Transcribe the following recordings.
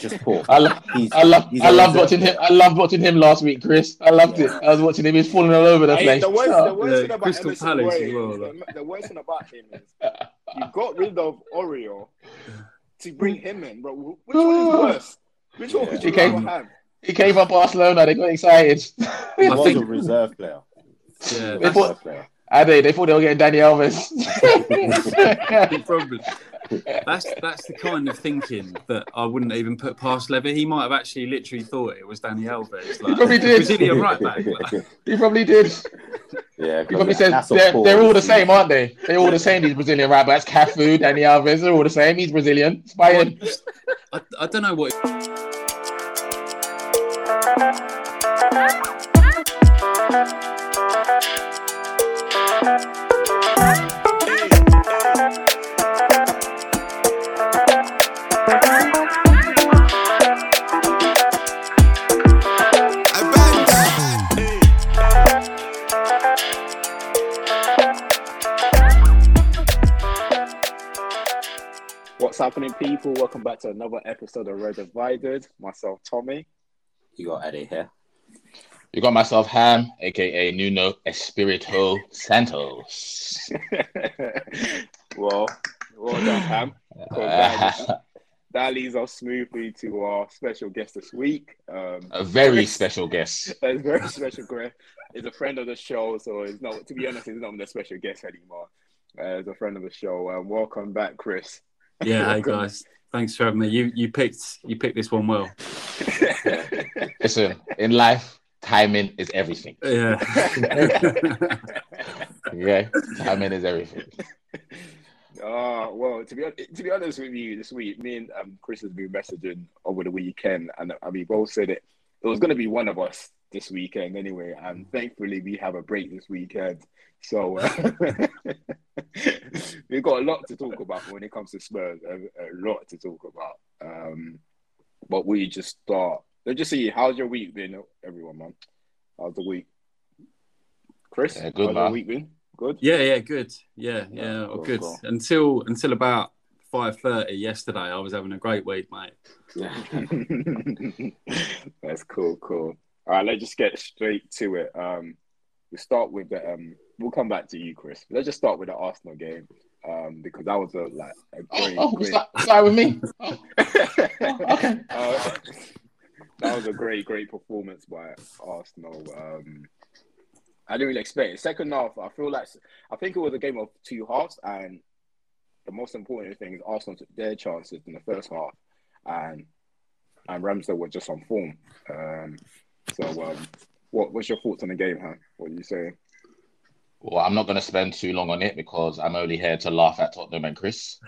just poor. I, lo- He's- I love, he's I a loved reserve watching him. I loved watching him last week, Chris. I loved it. I was watching him. He's falling all over the Hey, place. the worst, Shut the worst Yeah, thing about Crystal Emerson Palace Royal as well, is- the, the worst thing about him is you got rid of Aurier to bring him in, bro. Which one is worse? Which one would you Okay. rather have? He came from Barcelona. They got excited. He was think- a reserve player. Yeah, They thought- Reserve player. I they, they thought they were getting Dani Alves. the problem. That's that's the kind of thinking that I wouldn't even put past Levy. He might have actually literally thought it was Dani Alves, like probably did. Brazilian right back. Like, he probably did. Yeah, He probably 'cause said they're, poor they're all the same, aren't they? They're all the same. These Brazilian right backs, Cafu, Dani Alves, they're all the same. He's Brazilian. It's I, I don't know what. What's happening, people? Welcome back to another episode of Red Divided. Myself, Tommy. You got Eddie here. You got myself Ham, aka Nuno Espirito Santos. well, well done, Ham. that, that leads us smoothly to our special guest this week. Um, a very special guest. a very special guest. Is a friend of the show, so it's not. To be honest, he's not the special guest anymore. Uh, he's a friend of the show. Um, welcome back, Chris. Yeah, hey guys, thanks for having me. You you picked you picked this one well. Listen, in life, timing is everything. Yeah. Okay, timing is everything. Uh, well, to be to be honest with you, this week, me and um, Chris has been messaging over the weekend, and I mean, both said it. It was going to be one of us this weekend anyway, and thankfully we have a break this weekend, so uh, we've got a lot to talk about when it comes to Spurs. A, a lot to talk about. Um, but we just start. Let's just see. How's your week been, everyone, man? How's the week, Chris? Yeah, good, how's man. your week been? Good. yeah, yeah, good. Yeah, yeah, Cool, good. cool. Until until about five thirty yesterday, I was having a great week, mate. That's cool, cool. All right, let's just get straight to it. Um, we start with the um. We'll come back to you, Chris. Let's just start with the Arsenal game, um, because that was a like a Oh, great, oh great. start, start with me. Oh, okay. Uh, that was a great, great performance by Arsenal. Um, I didn't really expect it. Second half, I feel like I think it was a game of two halves, and the most important thing is Arsenal took their chances in the first half, and and Ramsdale was just on form. Um, so, um, what what's your thoughts on the game, huh? What are you saying? Well, I'm not going to spend too long on it because I'm only here to laugh at Tottenham and Chris.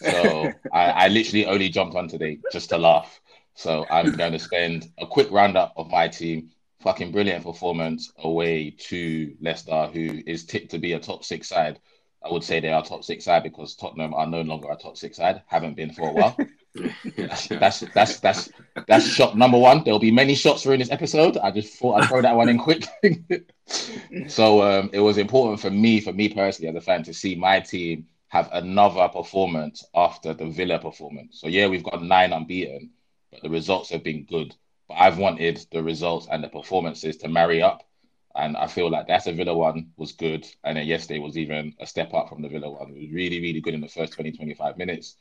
So I, I literally only jumped on today just to laugh. So I'm going to spend a quick roundup of my team. Fucking brilliant performance away to Leicester, who is tipped to be a top six side. I would say they are top six side because Tottenham are no longer a top six side, haven't been for a while. That's that's that's that's that's shot number one. There'll be many shots during this episode. I just thought I'd throw that one in quick. so um, it was important for me, for me personally, as a fan, to see my team have another performance after the Villa performance. So yeah, we've got nine unbeaten, but the results have been good. But I've wanted the results and the performances to marry up. And I feel like that's a Villa one was good. And then yesterday was even a step up from the Villa one. It was really, really good in the first 20, 25 minutes.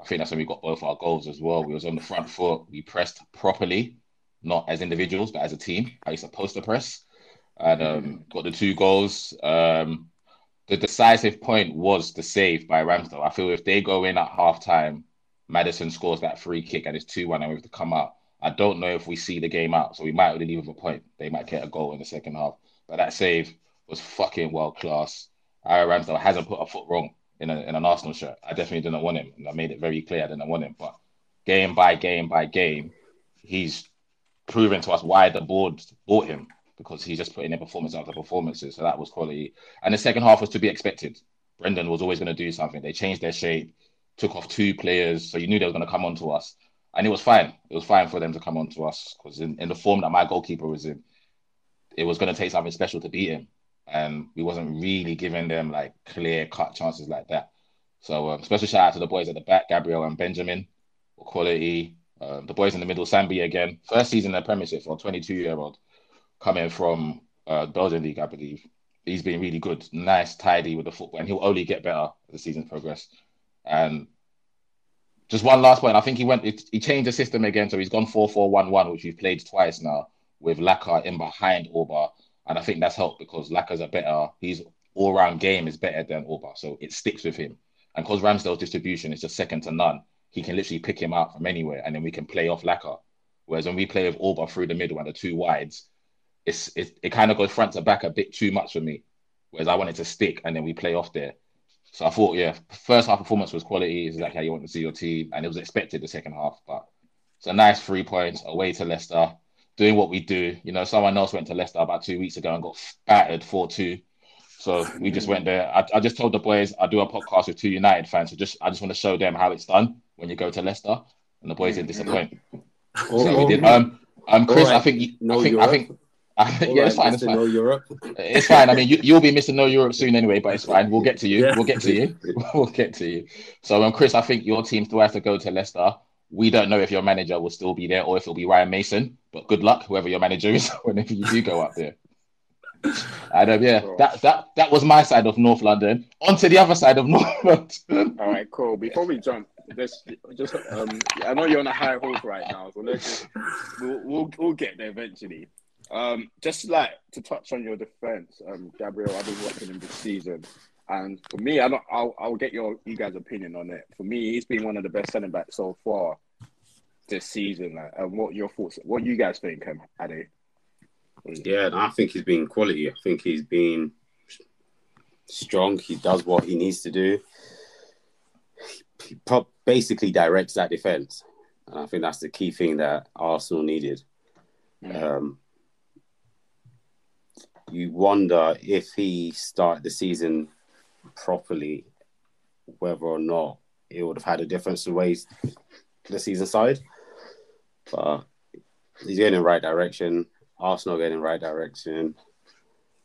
I think that's when we got both our goals as well. We was on the front foot. We pressed properly, not as individuals, but as a team. I used to supposed to press. And um, got the two goals. Um, the decisive point was the save by Ramsdale. I feel if they go in at half time, Maddison scores that free kick and it's 2 1 and we have to come out. I don't know if we see the game out, so we might only leave with a point. They might get a goal in the second half. But that save was fucking world class. Aaron Ramsdale hasn't put a foot wrong in, a, in an Arsenal shirt. I definitely didn't want him. And I made it very clear I didn't want him. But game by game by game, he's proven to us why the board bought him because he's just putting in performance after performances. So that was quality. And the second half was to be expected. Brendan was always going to do something. They changed their shape, took off two players, so you knew they were going to come on to us. And it was fine. It was fine for them to come on to us because in, in the form that my goalkeeper was in, it was going to take something special to beat him. And we wasn't really giving them like clear cut chances like that. So um, special shout out to the boys at the back, Gabriel and Benjamin, quality. Um, the boys in the middle, Sambi again, first season in the Premiership for a 22 year old, coming from uh, Belgian league, I believe. He's been really good, nice, tidy with the football, and he'll only get better as the season progresses. And just one last point, I think he went, he changed the system again, so he's gone 4 4 1 1, which we've played twice now with Laca in behind Auba. And I think that's helped because Laca's a better, his all round game is better than Auba. So it sticks with him. And because Ramsdale's distribution is just second to none, he can literally pick him out from anywhere and then we can play off Laca. Whereas when we play with Auba through the middle and the two wides, it's it, it kind of goes front to back a bit too much for me. Whereas I wanted to stick and then we play off there. So I thought, yeah, first half performance was quality. It's like how you want to see your team, and it was expected the second half. But it's a nice three points away to Leicester, doing what we do. You know, someone else went to Leicester about two weeks ago and got battered four two. So we just went there. I, I just told the boys I do a podcast with two United fans, so just I just want to show them how it's done when you go to Leicester, and the boys didn't disappoint. so we did. Um, um, Chris, I think, I think, I think, I think, yeah, it's fine. It's fine. Europe. It's fine. I mean, you, you'll be missing no Europe soon anyway, but it's fine. We'll get to you. Yeah. We'll get to you. We'll get to you. So, um, Chris, I think your team still has to go to Leicester. We don't know if your manager will still be there or if it'll be Ryan Mason. But good luck, whoever your manager is, whenever you do go up there. And um, yeah, that that that was my side of North London. On to the other side of North London. All right, cool. Before we jump, let's just um, I know you're on a high horse right now, so let's just we'll we'll, we'll get there eventually. Um, just like to touch on your defense, um, Gabriel, I've been watching him this season, and for me, I don't. I'll I'll get your you guys' opinion on it. For me, he's been one of the best centre backs so far this season. Like, and what your thoughts? What you guys think, um, Ade? Yeah, I think he's been quality. I think he's been strong. He does what he needs to do. He pro- basically directs that defense, and I think that's the key thing that Arsenal needed. Um, you wonder if he started the season properly, whether or not it would have had a difference in ways the season side. But he's going in the right direction. Arsenal going in the right direction.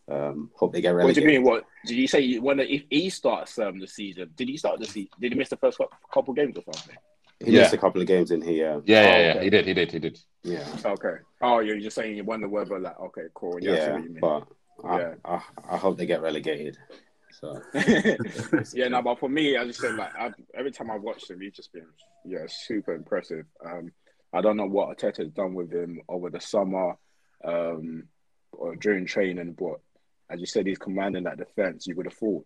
Um, hope they get What do you mean? What did you say? You wonder if he starts um, the season? Did he start the season? Did he miss the first cou- couple games or something? He Yeah. missed a couple of games in here. Yeah, yeah, Oh, yeah. okay. He did, he did, he did. Yeah, Okay. Oh, you're just saying you wonder whether like okay, cool. Yeah, I yeah, what you mean. but I, Yeah. I, I hope they get relegated. So yeah, no, but for me, I just said like I've, every time I watched him, he's just been yeah super impressive. Um, I don't know what Arteta's done with him over the summer, um, or during training, but as you said, he's commanding that defense. You would have thought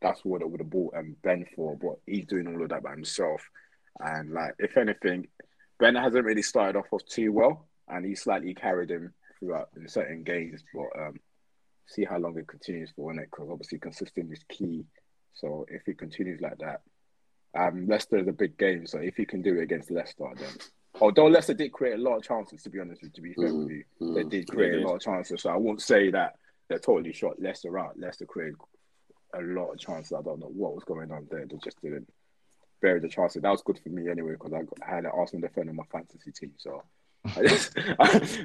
that's what it would have bought and Ben for, but he's doing all of that by himself. And like, if anything, Ben hasn't really started off, off too well, and he slightly carried him throughout in certain games. But um, see how long it continues for, innit? Because obviously consistency is key. So if he continues like that, um, Leicester is a big game. So if he can do it against Leicester, then although Leicester did create a lot of chances, to be honest, with you, to be fair Mm, with you, mm, they did create a lot of chances. So I won't say that they totally shot Leicester out. Leicester created a lot of chances. I don't know what was going on there. They just didn't bury the chances. That was good for me anyway because I, I had an Arsenal defender on my fantasy team. So I just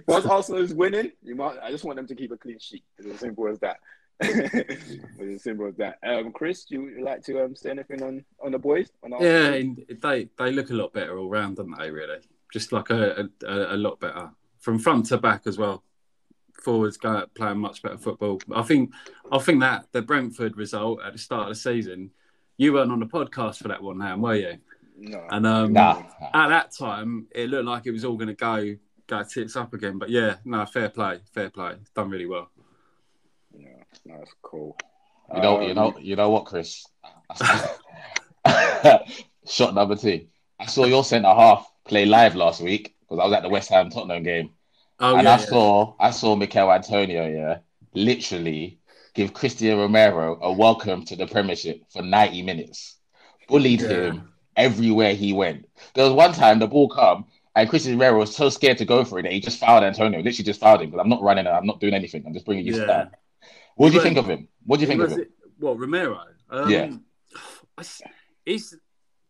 once Arsenal is winning, you might. I just want them to keep a clean sheet. It's as simple as that. it's as simple as that. Um, Chris, do you like to um, say anything on on the boys? On? Yeah, they they look a lot better all round, don't they? Really, just like a, a, a lot better from front to back as well. Forwards go playing much better football. I think I think that the Brentford result at the start of the season, you weren't on the podcast for that one, now, were you? No. And um, Nah. at that time, it looked like it was all going to go go tits up again. But yeah, no, fair play, fair play. Done really well. Yeah, that's cool. You know, you Um, know, you know what, Chris? Shot number two. I saw your centre half play live last week because I was at the West Ham Tottenham game, Oh and yeah, I yeah. saw I saw Michail Antonio, yeah, literally give Cristian Romero a welcome to the Premiership for ninety minutes, bullied Yeah. him everywhere he went. There was one time the ball come. And Cristian Romero was so scared to go for it that he just fouled Antonio. Literally just fouled him because I'm not running. I'm not doing anything. I'm just bringing you Yeah. stand. What do you think of him? What do you think of him? it- what Romero? Um, Yeah. He's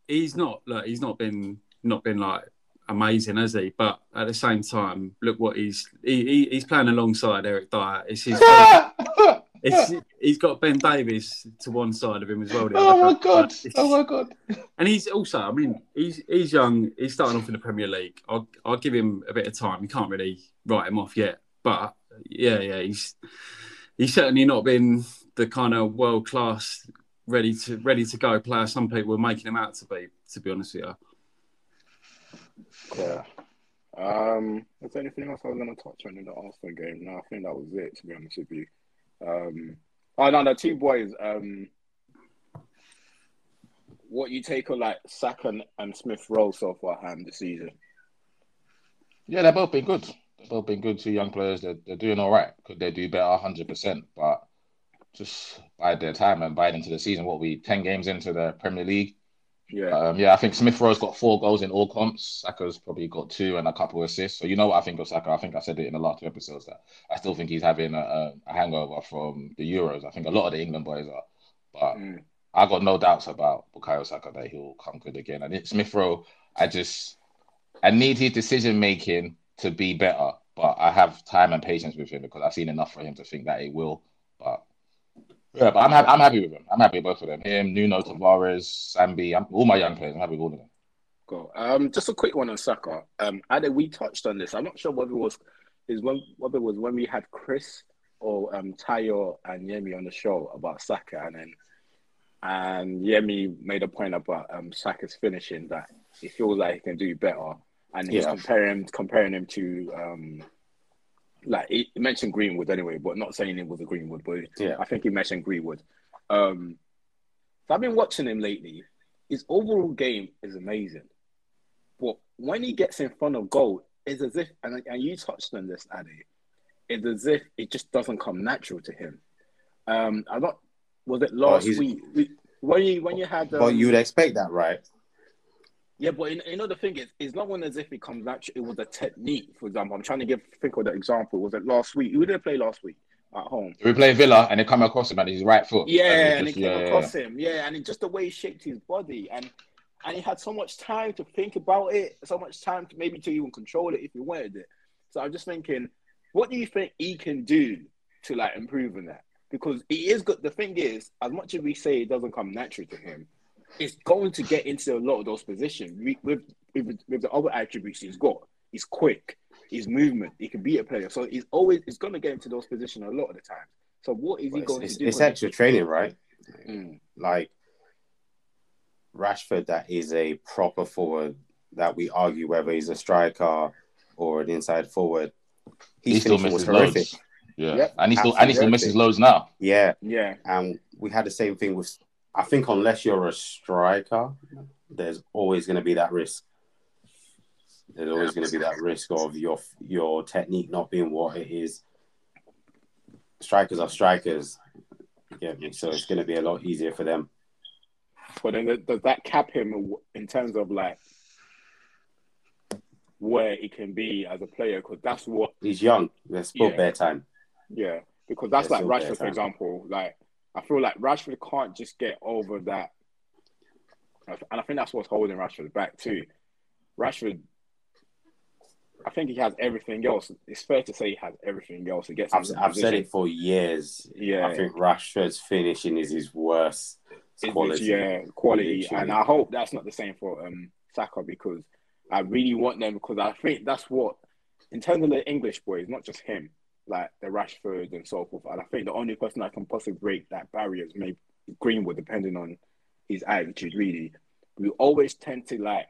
he's not like he's not been not been like amazing, has he? But at the same time, look what he's he, he, he's playing alongside Eric Dier. It's his It's, he's got Ben Davies to one side of him as well. Oh my god! Oh my god! And he's also, I mean, he's he's young. He's starting off in the Premier League. I'll I'll give him a bit of time. You can't really write him off yet, but yeah, yeah, he's he's certainly not been the kind of world class, ready to ready to go player some people were making him out to be. To be honest with you, Yeah. Um, was there anything else I was going to touch on in the Arsenal game? No, I think that was it. To be honest with you. Um, oh no, the two boys. Um, what you take on like Saka and- and Smith Rowe so far, Ham, this season? Yeah, they've both been good. They've both been good. Two young players. They're, they're doing all right. Could they do better? Hundred percent. But just bide their time and bide into the season. What we ten games into the Premier League. Yeah, Um, yeah, I think Smith Rowe's got four goals in all comps. Saka's probably got two and a couple of assists. So you know what I think of Saka. I think I said it in the last two episodes that I still think he's having a, a, hangover from the Euros. I think a lot of the England boys are, but Mm. I got no doubts about Bukayo Saka that he'll come good again. And it's Smith Rowe, I just I need his decision making to be better, but I have time and patience with him because I've seen enough for him to think that it will. But yeah, but I'm happy. I'm happy with him. I'm happy with both of them. Him, Nuno Tavares, Sambi, I'm, all my young players. I'm happy with all of them. Cool. Um, just a quick one on Saka. Um, Ade, we touched on this. I'm not sure whether it was is when whether it was when we had Chris or um Tayo and Yemi on the show about Saka, and then and Yemi made a point about um Saka's finishing that he feels like he can do better, and he's Yeah. comparing comparing him to um like he mentioned Greenwood anyway, but not saying it was a Greenwood, but Yeah. I think he mentioned Greenwood. Um, so I've been watching him lately. His overall game is amazing. But when he gets in front of goal, it's as if, and, and you touched on this, Addy, it's as if it just doesn't come natural to him. Um, I don't, was it last he's- week? We- When you when you had, um, But you'd expect that, right? Yeah, but you you know the thing is, it's not one as if it comes natural. It was a technique. For example, I'm trying to give think of the example. Was it last week? Who did they play last week at home? We play Villa and they come across him and his right foot. Yeah, and just- it came yeah, yeah, across him. Yeah, and it, just the way he shaped his body, and and he had so much time to think about it, so much time to maybe to even control it if he wanted it. So I'm just thinking, what do you think he can do to like improve on that? Because he is good. The thing is, as much as we say it doesn't come natural to him, it's going to get into a lot of those positions with with, with the other attributes he's got. He's quick. His movement. He can be a player. So he's always he's going to get into those positions a lot of the time. So what is he But it's, going it's, to do? it's when- extra training, right? Mm. Like Rashford, that is a proper forward that we argue whether he's a striker or an inside forward. He His still finishing misses loads. Yeah, Yep, and he still and he still absolutely. misses loads now. Yeah, Yeah, and we had the same thing with. I think unless you're a striker, there's always going to be that risk. There's always going to be that risk of your your technique not being what it is. Strikers are strikers. Get me? So it's going to be a lot easier for them. but then does that cap him in terms of like where he can be as a player? Because that's what, He's young. There's still Yeah. bare time. yeah. Because that's Yes, like Rashford, for example. Like I feel like Rashford can't just get over that, and I think that's what's holding Rashford back too. Rashford, I think he has everything else. It's fair to say he has everything else. He gets. I've, I've said it for years. Yeah. I think Rashford's finishing is his worst quality. Yeah, quality. Literally. And I hope that's not the same for um Saka because I really want them because I think that's what, in terms of the English boys, not just him, like the Rashford and so forth. And I think the only person that can possibly break that barrier is maybe Greenwood, depending on his attitude. Really, we always tend to like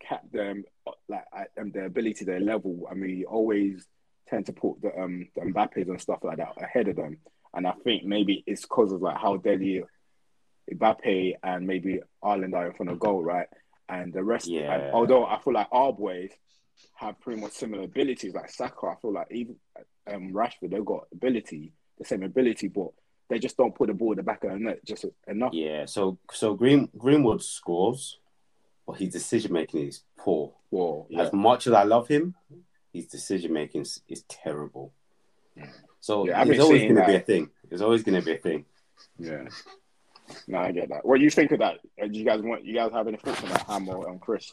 cap them like at um, their ability, their level. I mean, we always tend to put the um the Mbappes and stuff like that ahead of them. And I think maybe it's because of like how deadly Mbappe and maybe Haaland are in front of goal, right? And the rest, Yeah. and although I feel like our boys have pretty much similar abilities, like Saka, I feel like even um, Rashford, they've got ability, the same ability, but they just don't put the ball in the back of the net just enough. Yeah, so so Green Greenwood scores, but his decision making is poor. Well, yeah, As much as I love him, his decision making is, is terrible. So Yeah, I've always going to be a thing. It's always going to be a thing. yeah. No, I get that. What do you think of that? Uh, Do you guys want? You guys have any thoughts on that, Hammer and Chris?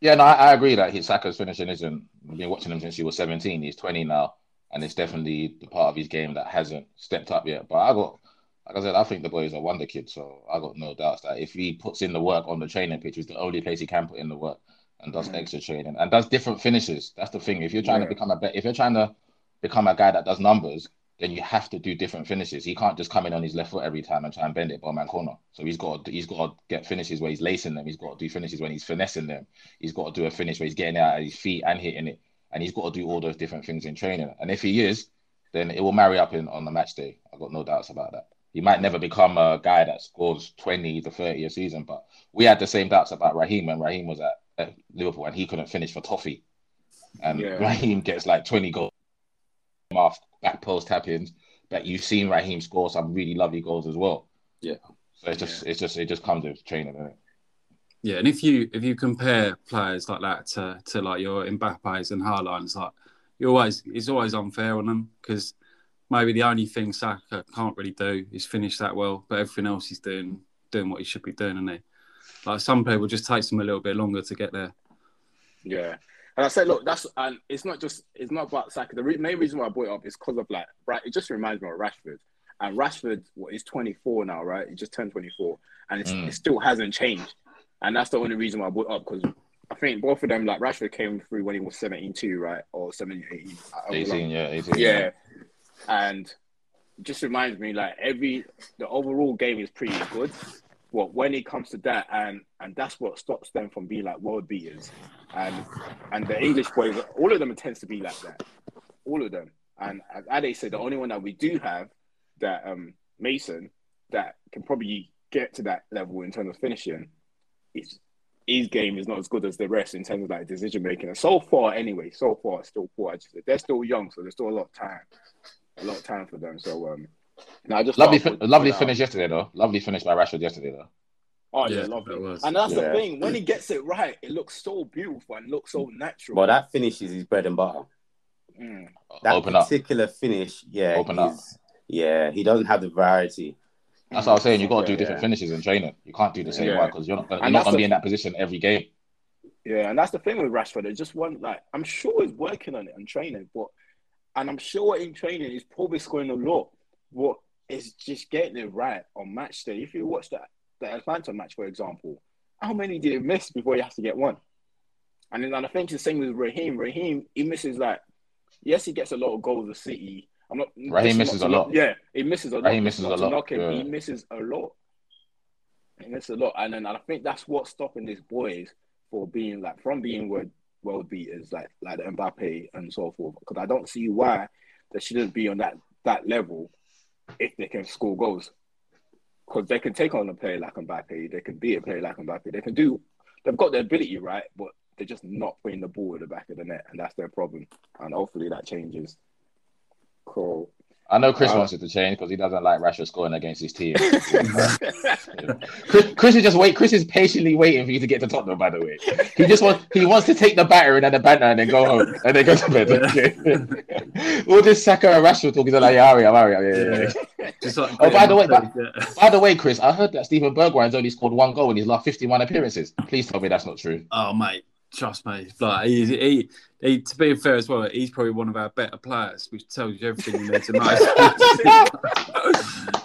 Yeah, no, I, I agree that his Saka's finishing isn't. I've been watching him since he was 17. He's 20 now. and it's definitely the part of his game that hasn't stepped up yet. But I got, like I said, I think the boy is a wonder kid, so I got no doubts that if he puts in the work on the training pitch, is the only place he can put in the work, and does Mhm. extra training and does different finishes. That's the thing. If you're trying Yeah. to become a bet, if you're trying to become a guy that does numbers, then you have to do different finishes. He can't just come in on his left foot every time and try and bend it by man corner. So he's got to, he's got to get finishes where he's lacing them. He's got to do finishes when he's finessing them. He's got to do a finish where he's getting it out of his feet and hitting it. And he's got to do all those different things in training. And if he is, then it will marry up in on the match day. I've got no doubts about that. He might never become a guy that scores 20 to 30 a season, but we had the same doubts about Raheem when Raheem was at, at Liverpool and he couldn't finish for Toffee. And Yeah. Raheem gets like 20 goals off back post tap ins. But you've seen Raheem score some really lovely goals as well. Yeah. So it's just it's just it just comes with training, is Yeah, and if you if you compare players like that to, to like your Mbappe's and Haaland's, like you always it's always unfair on them because maybe the only thing Saka can't really do is finish that well, but everything else he's doing doing what he should be doing, and he like some people just takes them a little bit longer to get there. Yeah. And I said, look, that's and it's not just it's not about Saka. The re- main reason why I brought it up is because of like right. It just reminds me of Rashford. And Rashford what, is 24 now, right? He just turned 24, and it's, Mm. it still hasn't changed. And that's the only reason why I brought it up because I think both of them, like Rashford, came through when he was 17 too, right, or 17, 18. I- I it? was wrong. 18, yeah, 18. Yeah. And it just reminds me like every the overall game is pretty good. But when it comes to that and and that's what stops them from being like world beaters. And and the English boys, all of them tends to be like that. All of them. And as Ade said, the only one that we do have that um Mason that can probably get to that level in terms of finishing is his game is not as good as the rest in terms of like decision making. And so far, anyway, so far still poor. Just- They're still young, so there's still a lot of time, a lot of time for them. So um, no, just Lovely, fi- lovely out. finish yesterday though. Lovely finish by Rashford yesterday though. Oh yeah, Yeah, lovely. that was. And that's Yeah. the thing. When he gets it right, it looks so beautiful and looks so natural. Well, that finishes his bread and butter. Mm. That Open up. particular finish, yeah, Open up. Yeah, he doesn't have the variety. That's what I was saying. You've got to do Yeah, different yeah. finishes in training. You can't do the same Yeah. one because you're not gonna, you're not going to be in that position every game. Yeah, and that's the thing with Rashford. It just one like I'm sure he's working on it and training, but and I'm sure in training he's probably scoring a lot. But it's just getting it right on match day. If you watch that the Atalanta match, for example, how many did he miss before he has to get one? And then I think the same with Raheem. Raheem he misses like yes, he gets a lot of goals with City. I'm not Raheem misses not a lot. Yeah, he misses a lot. Raheem This misses a lot, him. yeah. He misses a lot. He misses a lot, and then I think that's what's stopping these boys for being like from being world world beaters like like the Mbappe and so forth. Because I don't see why they shouldn't be on that that level if they can score goals. Because they can take on a player like Mbappe, they can be a player like Mbappe, they can do. They've got the ability, right? But they're just not putting the ball at the back of the net, and that's their problem. And hopefully that changes. Cool. I know Chris wants it to change because he doesn't like Rashford scoring against his team. Chris, Chris is just wait. Chris is patiently waiting for you to get to Tottenham. By the way, he just wants he wants to take the batter and the banter and then go home and then go to bed. Okay. All this Saka and Rashford talking to like, yeah, hurry hurry up, yeah, yeah, yeah. Like Oh, by the way, Yeah. By the way, Chris, I heard that Steven Bergwijn's only scored one goal in his last 51 appearances. Please tell me that's not true. Oh mate, trust me. Like he, he, he, to be fair as well, he's probably one of our better players, which tells you everything you need to know.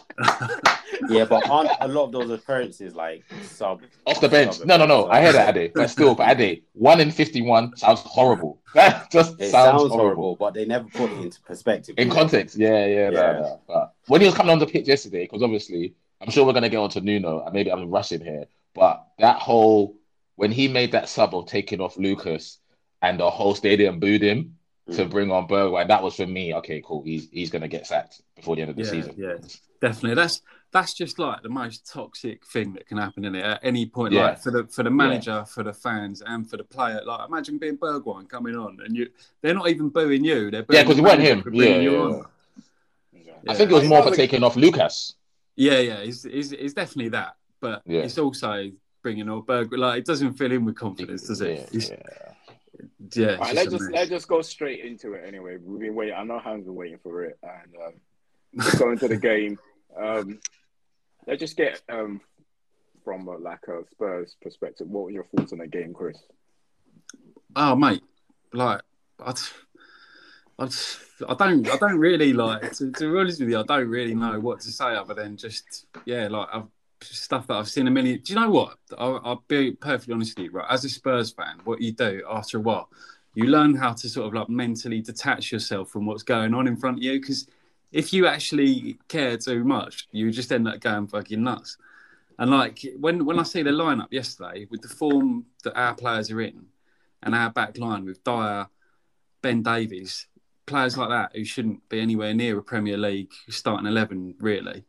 Yeah, but aren't a lot of those appearances like sub Off the bench. No, no, no. I hear that, Ade. But still, but Ade, one in 51 sounds horrible. That just It sounds, sounds, horrible. horrible, but they never put it into perspective. In context, yeah, yeah, no, Yeah. no. But when he was coming on the pitch yesterday, because obviously, I'm sure we're going to get on to Nuno, and maybe I'm rushing here, but that whole, when he made that sub of taking off Lucas and the whole stadium booed him to Mm. bring on Bergwijn, that was for me, okay, cool. He's he's going to get sacked before the end of the Yeah, season. yeah. Definitely, that's that's just like the most toxic thing that can happen in it at any point. Yeah. Like for the for the manager, for the fans, and for the player. Like imagine being Bergwijn coming on, and you they're not even booing you. They're booing Yeah, 'cause the it wasn't him. Yeah, yeah, yeah. Yeah. I think it was more for taking off Lucas. Yeah, yeah, it's, it's, it's definitely that, but Yeah. it's also bringing on Berg. Like it doesn't fill in with confidence, does it? Yeah, It's- yeah. yeah, it's All right, just let's a just let's just go straight into it anyway. We've been waiting. I know Hans been waiting for it, and um, let's go into the game. Um, let's just get um, from uh, like a Spurs perspective. What were your thoughts on the game, Chris? Oh, mate, like, I'd, I, I don't I don't really like to, to be honest with you. I don't really know what to say other than just yeah, like I've stuff that I've seen a million. Do you know what? I'll, I'll be perfectly honest with you. Right, as a Spurs fan, what you do after a while, you learn how to sort of like mentally detach yourself from what's going on in front of you. Because if you actually care too much, you just end up going fucking nuts. And like when when I see the lineup yesterday with the form that our players are in, and our back line with Dier, Ben Davies, players like that who shouldn't be anywhere near a Premier League starting eleven really,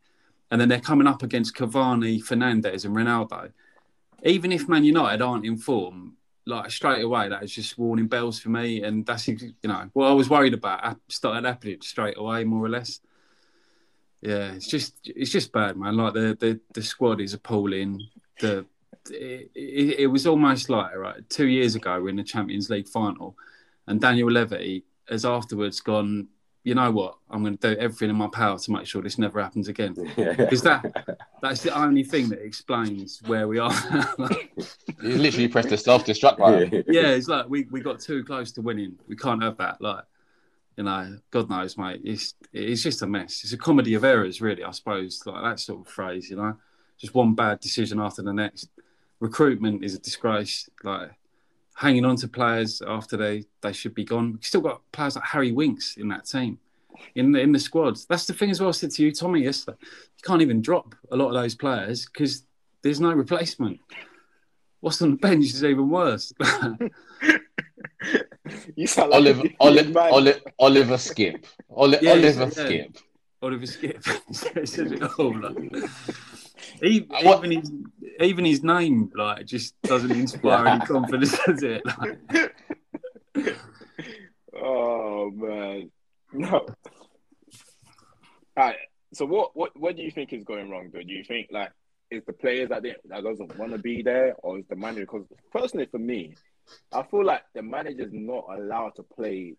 and then they're coming up against Cavani, Fernandes, and Ronaldo. Even if Man United aren't in form, like straight away, that is just warning bells for me, and that's you know what I was worried about. started happening straight away, more or less. Yeah, it's just it's just bad, man. Like the the, the squad is appalling. The it, it, it was almost like right two years ago we're in the Champions League final, and Daniel Levy has afterwards gone you know what? I'm going to do everything in my power to make sure this never happens again. Because that that's the only thing that explains where we are. you literally pressed the self destruct button. Yeah, it's like we, we got too close to winning. We can't have that. Like, you know, God knows, mate. It's it's just a mess. It's a comedy of errors, really. I suppose, like that sort of phrase. You know, just one bad decision after the next. Recruitment is a disgrace. Like hanging on to players after they, they should be gone. We've still got players like Harry Winks in that team, in the, in the squad. That's the thing as well. I said to you, Tommy, yesterday. You can't even drop a lot of those players because there's no replacement. What's on the bench is even worse. you sound like Oliver, Oliver, Oliver, Oliver Skipp. Oli- Yeah, Oliver yeah. Skipp. Oliver Skipp. It says it all, like. Even, even his even his name like just doesn't inspire any confidence, does it? Like, Oh man, no. All right. So what what what do you think is going wrong? Though, do you think like is the players that they, that doesn't want to be there, or is the manager? Because personally, for me, I feel like the manager's not allowed to play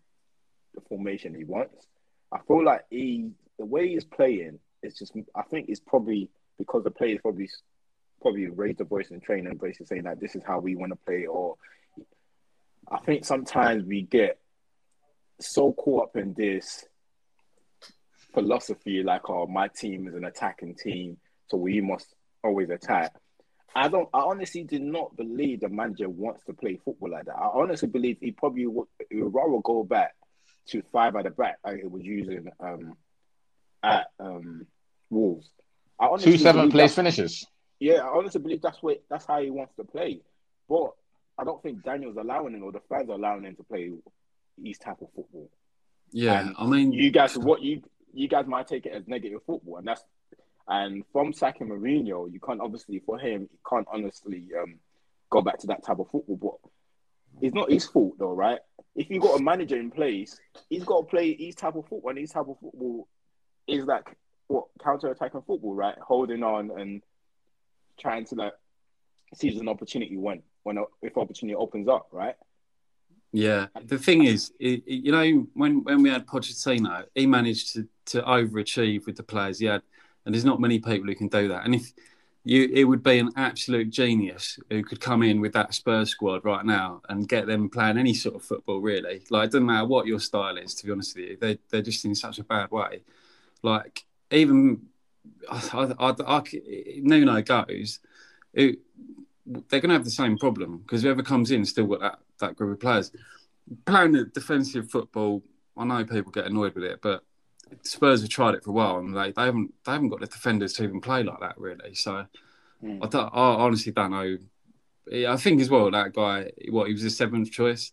the formation he wants. I feel like he the way he's playing is just. I think it's probably because the players probably probably raised the voice in training, basically saying that this is how we want to play, or I think sometimes we get so caught up in this philosophy, like, oh, my team is an attacking team, so we must always attack. I don't. I honestly did not believe the manager wants to play football like that. I honestly believe he probably would, he would rather go back to five at the back like he was using um, at um, Wolves. I honestly Two seventh believe place finishes. yeah, I honestly believe that's what that's how he wants to play. But I don't think Daniel's allowing him or the fans are allowing him to play his type of football. yeah, And I mean, You guys, what you you guys might take it as negative football, and that's and from sacking Mourinho, you can't obviously for him, you can't honestly um, go back to that type of football. But it's not his fault though, right? If you got a manager in place, he's got to play his type of football, and his type of football is like what counter attacking football, right? Holding on and trying to like seize an opportunity when when if opportunity opens up, right? Yeah, the thing is, it, you know, when when we had Pochettino, he managed to to overachieve with the players he had, and there's not many people who can do that. And if you, it would be an absolute genius who could come in with that Spurs squad right now and get them playing any sort of football. Really, like it doesn't matter what your style is. To be honest with you, they they're just in such a bad way. Like even I, I, I, Nuno goes, it, they're going to have the same problem because whoever comes in still got that, that group of players. Playing the defensive football, I know people get annoyed with it, but Spurs have tried it for a while and they, they haven't they haven't got the defenders to even play like that really. So Hmm. I, don't, I honestly don't know. I think as well that guy, what he was a seventh choice.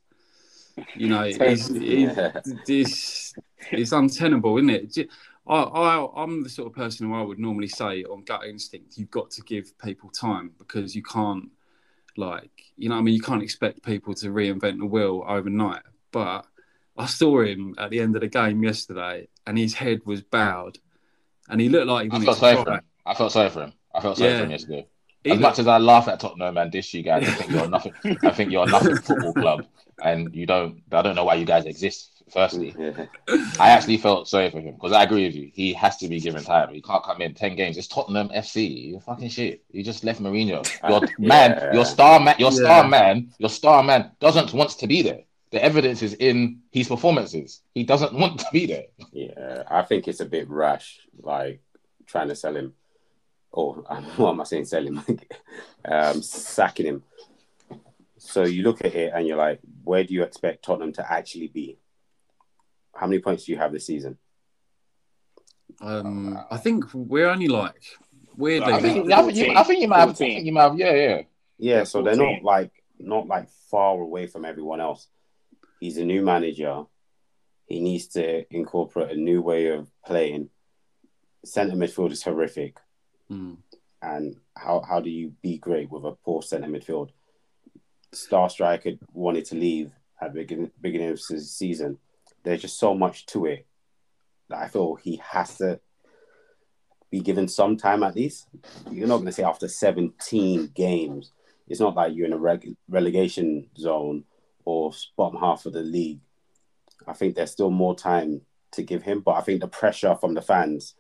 You know, he's, he's, Yeah. this it's untenable, isn't it? I, I, I'm the sort of person who I would normally say on gut instinct, you've got to give people time because you can't, like, you know, what I mean, you can't expect people to reinvent the wheel overnight. But I saw him at the end of the game yesterday, and his head was bowed, and he looked like he I felt sorry for him. I felt sorry for him. I felt sorry Yeah. for him yesterday. He As looked- much as I laugh at Tottenham and dish you guys, I think you're nothing. I think you're nothing football club, and you don't. I don't know why you guys exist. Firstly, Yeah. I actually felt sorry for him because I agree with you. He has to be given time. He can't come in ten games. It's Tottenham FC. You're fucking shit. You just left Mourinho. Your Yeah. man, your star man, your star man, your star man doesn't want to be there. The evidence is in his performances. He doesn't want to be there. Yeah, I think it's a bit rash, like trying to sell him, or what am I saying, sell him, um, sacking him. So you look at it and you're like, where do you expect Tottenham to actually be? How many points do you have this season? Um, I think we're only like weirdly. I think, I think, you, I think you might have. I think you might have. Yeah, yeah. Yeah, so they're not like not like far away from everyone else. He's a new manager. He needs to incorporate a new way of playing. Centre midfield is horrific. Mm. And how, how do you be great with a poor centre midfield? Star striker wanted to leave at the beginning, beginning of the season. There's just so much to it that I feel he has to be given some time at least. You're not going to say after 17 games. It's not like you're in a reg- relegation zone or bottom half of the league. I think there's still more time to give him, but I think the pressure from the fans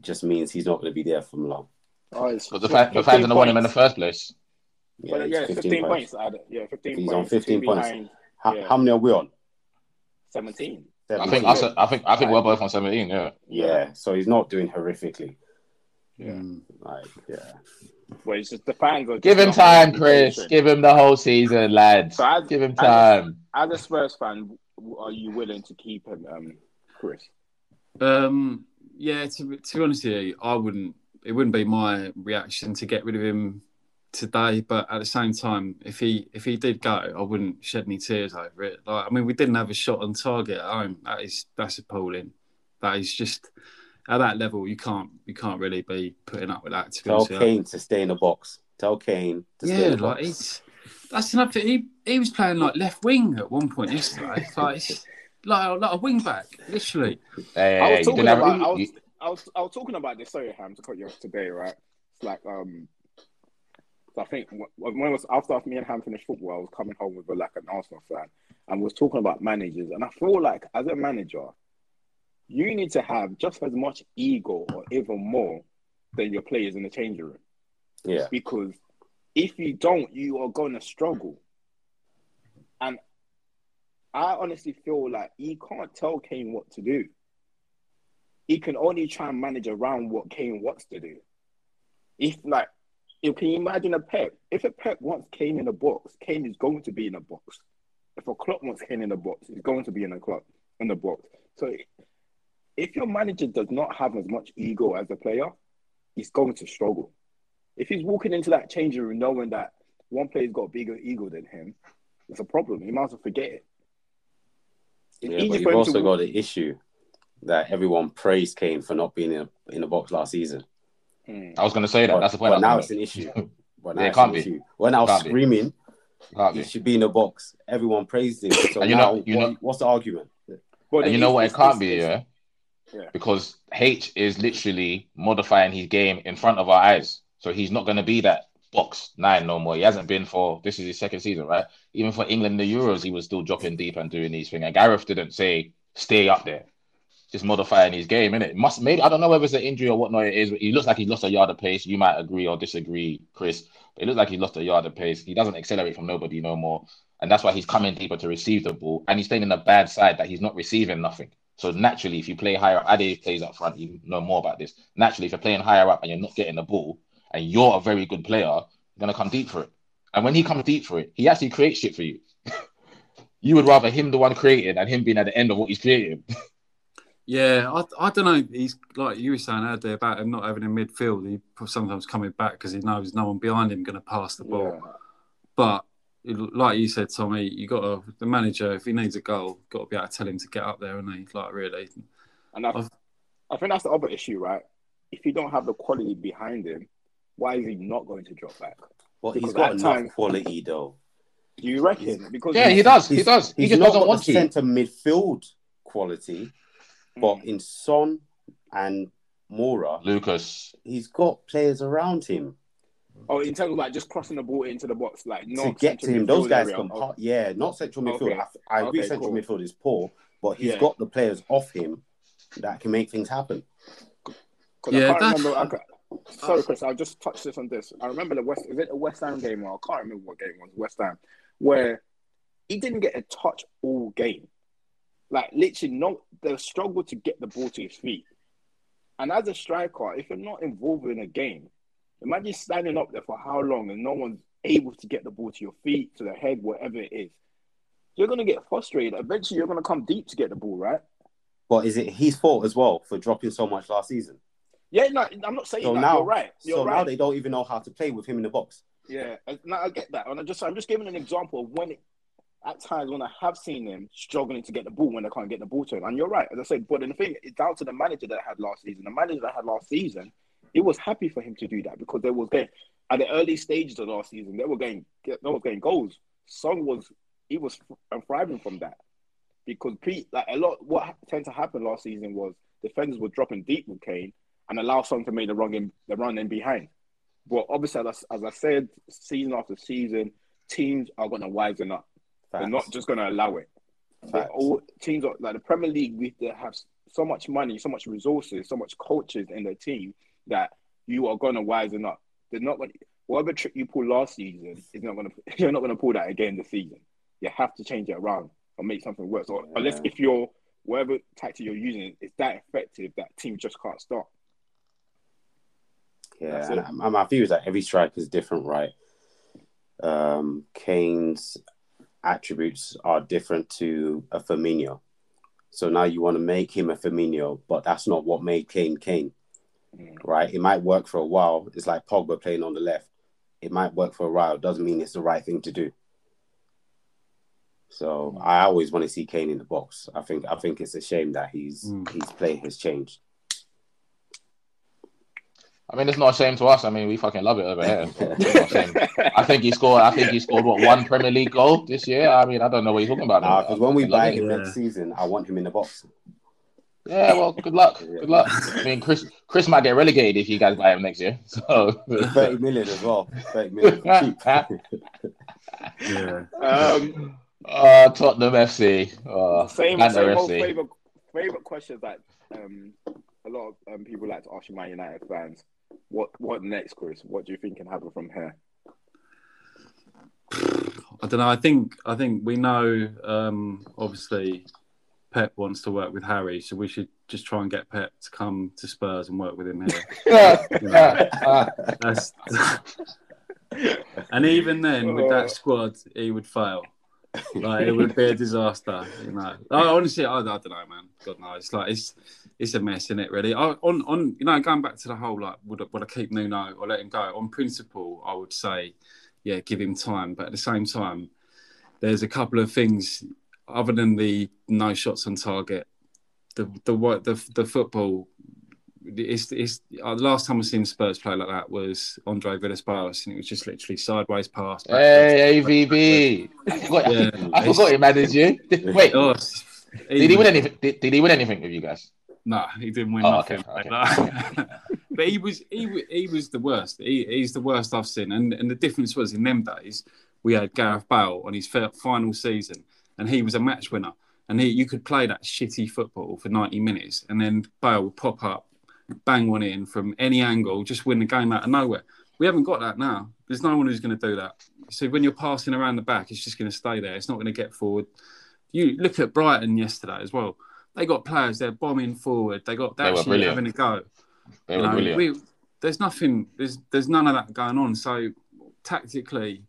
just means he's not going to be there for long. Oh, but the, fa- the fans don't want him in the first place. Yeah, well, yeah 15, 15 points. points. Yeah, 15 he's points. on 15 points. Behind, how, yeah. how, many are we on? 17. 17. I think I, I think I think we're both on 17. Yeah. Yeah. So he's not doing horrifically. Yeah. Like yeah. Well, it's just the fans are Give him time, Chris. Give him the whole season, lads. So as, Give him time. As a, as a, Spurs fan, are you willing to keep him, um, Chris? Um. Yeah. To, to be honest with you, I wouldn't. It wouldn't be my reaction to get rid of him today. But at the same time, if he if he did go, I wouldn't shed any tears over it. Like I mean, we didn't have a shot on target at home. That is that's appalling. That is just at that level, you can't you can't really be putting up with that. To Tell Kane to stay in the box. Tell Kane to yeah, stay in the like box. He's, that's enough. He he was playing like left wing at one point yesterday. like like, like a wing back, literally. Hey, I was talking about. I, was, I was I was talking about this. Sorry, Ham, to cut you off today, right? It's like um. I think when it was after me and Ham finished football, I was coming home with a, like an Arsenal fan, and was talking about managers, and I feel like as a manager, you need to have just as much ego or even more than your players in the changing room. Yeah. Because if you don't, you are going to struggle. And I honestly feel like he can't tell Kane what to do. He can only try and manage around what Kane wants to do. If like, you can you imagine a Pep? If a Pep wants Kane in a box, Kane is going to be in a box. If a Klopp wants Kane in a box, he's going to be in a club in the box. So if your manager does not have as much ego as a player, he's going to struggle. If he's walking into that changing room knowing that one player's got a bigger ego than him, it's a problem. He might as well forget it. It's yeah, but you've also to... got the issue that everyone praised Kane for not being in a, in the box last season. Hmm. I was going to say that. But, That's the point. But now it's an issue. But now yeah, it can't be. Issue. When I was screaming, he should be in the box. Everyone praised him. So and you now, know, you what, know, what's the argument? But and you know what? It can't be, yeah? yeah. Because H is literally modifying his game in front of our eyes. So he's not going to be that box nine no more. He hasn't been for this is his second season, right? Even for England, the Euros, he was still dropping deep and doing these things. And Gareth didn't say stay up there, just modifying his game. And it must maybe I don't know whether it's an injury or whatnot it is. But he looks like he lost a yard of pace. You might agree or disagree, Chris. But it looks like he lost a yard of pace. He doesn't accelerate from nobody no more. And that's why he's coming deeper to receive the ball. And he's playing in a bad side that he's not receiving nothing. So naturally, if you play higher, Ade plays up front, you know more about this. Naturally, if you're playing higher up and you're not getting the ball, and you're a very good player, you're gonna come deep for it. And when he comes deep for it, he actually creates shit for you. you would rather him the one creating and him being at the end of what he's creating. yeah, I, I don't know. He's like you were saying earlier about him not having a midfield. He sometimes coming back because he knows no one behind him going to pass the ball. Yeah. But like you said, Tommy, you got to the manager if he needs a goal, got to be able to tell him to get up there, and he like really. And I, I think that's the other issue, right? If you don't have the quality behind him, why is he not going to drop back? Well, because he's got enough time, quality, though. Do you reckon? Because yeah, he does. He does. He just doesn't want to. centre midfield quality. But mm. in Son and Moura, Lucas, he's got players around him. Oh, in terms of like just crossing the ball into the box, like not to get to him. Those guys can, oh. yeah, not central midfield. Okay. I, I, agree, okay, central cool. midfield is poor, but he's yeah. got the players off him that can make things happen. Yeah, I can't remember. I, sorry, Chris. I'll just touch this on this. I remember the West. Is it a West Ham game? Or I can't remember what game it was. West Ham, where he didn't get a touch all game. Like literally, no, they struggle to get the ball to his feet. And as a striker, if you're not involved in a game, imagine standing up there for how long and no one's able to get the ball to your feet, to the head, whatever it is. You're gonna get frustrated. Eventually, you're gonna come deep to get the ball, right? But is it his fault as well for dropping so much last season? Yeah, no, I'm not saying So that. now, you're right. You're so right. now they don't even know how to play with him in the box. Yeah, and- no, I get that, and I just I'm just giving an example of when it, at times when I have seen him struggling to get the ball when they can't get the ball to him. And you're right, as I said, but the thing it's down to the manager that I had last season. The manager that I had last season, it was happy for him to do that because they was getting at the early stages of last season they were getting they were getting goals. Son was he was thriving from that because Pete like a lot what tended to happen last season was defenders were dropping deep with Kane and allow Son to make the run in the run in behind. But obviously, as, as I said, season after season, teams are going to wisen up. They're not just going to allow it. All teams are like the Premier League. We have so much money, so much resources, so much coaches in their team that you are going to wisen up. They're not going. Whatever trick you pulled last season is not going to. You're not going to pull that again this season. You have to change it around or make something worse. Or unless Yeah. if you're whatever tactic you're using is that effective that team just can't stop. Yeah, and my view is that every striker is different, right? Um, Kane's attributes are different to a Firmino. So now you want to make him a Firmino, but that's not what made Kane Kane, Mm. right? It might work for a while. It's like Pogba playing on the left. It might work for a while. Doesn't mean it's the right thing to do. So Mm. I always want to see Kane in the box. I think I think it's a shame that he's Mm. his play has changed. I mean, it's not a shame to us. I mean, we fucking love it over here. So it's not a shame. I think he scored. I think he scored what one Premier League goal this year. I mean, I don't know what you're talking about. Nah, because when we buy it. him Yeah. next season, I want him in the box. yeah, well, good luck. Good luck. I mean, Chris, Chris might get relegated if you guys buy him next year. So, 30 million as well. 30 million. Cheap. Yeah. Um, uh, Tottenham FC. Uh, same Banter same old FC. favorite favorite questions that um a lot of um, people like to ask you, Man United fans. What what next, Chris? What do you think can happen from here? I don't know. I think I think we know. Um, obviously, Pep wants to work with Harry, so we should just try and get Pep to come to Spurs and work with him here. That's, and even then, with that squad, he would fail. Like it would be a disaster, you know. I, honestly, I, I don't know, man. God knows. it's Like it's it's a mess, isn't it? Really. I, on on you know, going back to the whole like, would I, would I keep Nuno or let him go? On principle, I would say, yeah, give him time. But at the same time, there's a couple of things other than the no shots on target. The the what the the football. It's, it's uh, the last time I've seen Spurs play like that was Andre Villas-Boas, and it was just literally sideways pass. Hey, AVB. I forgot, Yeah. I forgot he managed you. Wait, Oh, did he win anything? Did, did he win anything with you guys? No, he didn't win Oh, nothing. okay, but he was he wa- he was the worst. He, he's the worst I've seen. And and the difference was in them days we had Gareth Bale on his final season, and he was a match winner. And he, you could play that shitty football for ninety minutes, and then Bale would pop up, bang one in from any angle, just win the game out of nowhere. We haven't got that now. There's no one who's going to do that. So when you're passing around the back, it's just going to stay there. It's not going to get forward. You look at Brighton yesterday as well. They got players. They're bombing forward. They got They they're were actually having a go. They You were know, brilliant. we, there's nothing. There's there's none of that going on. So tactically,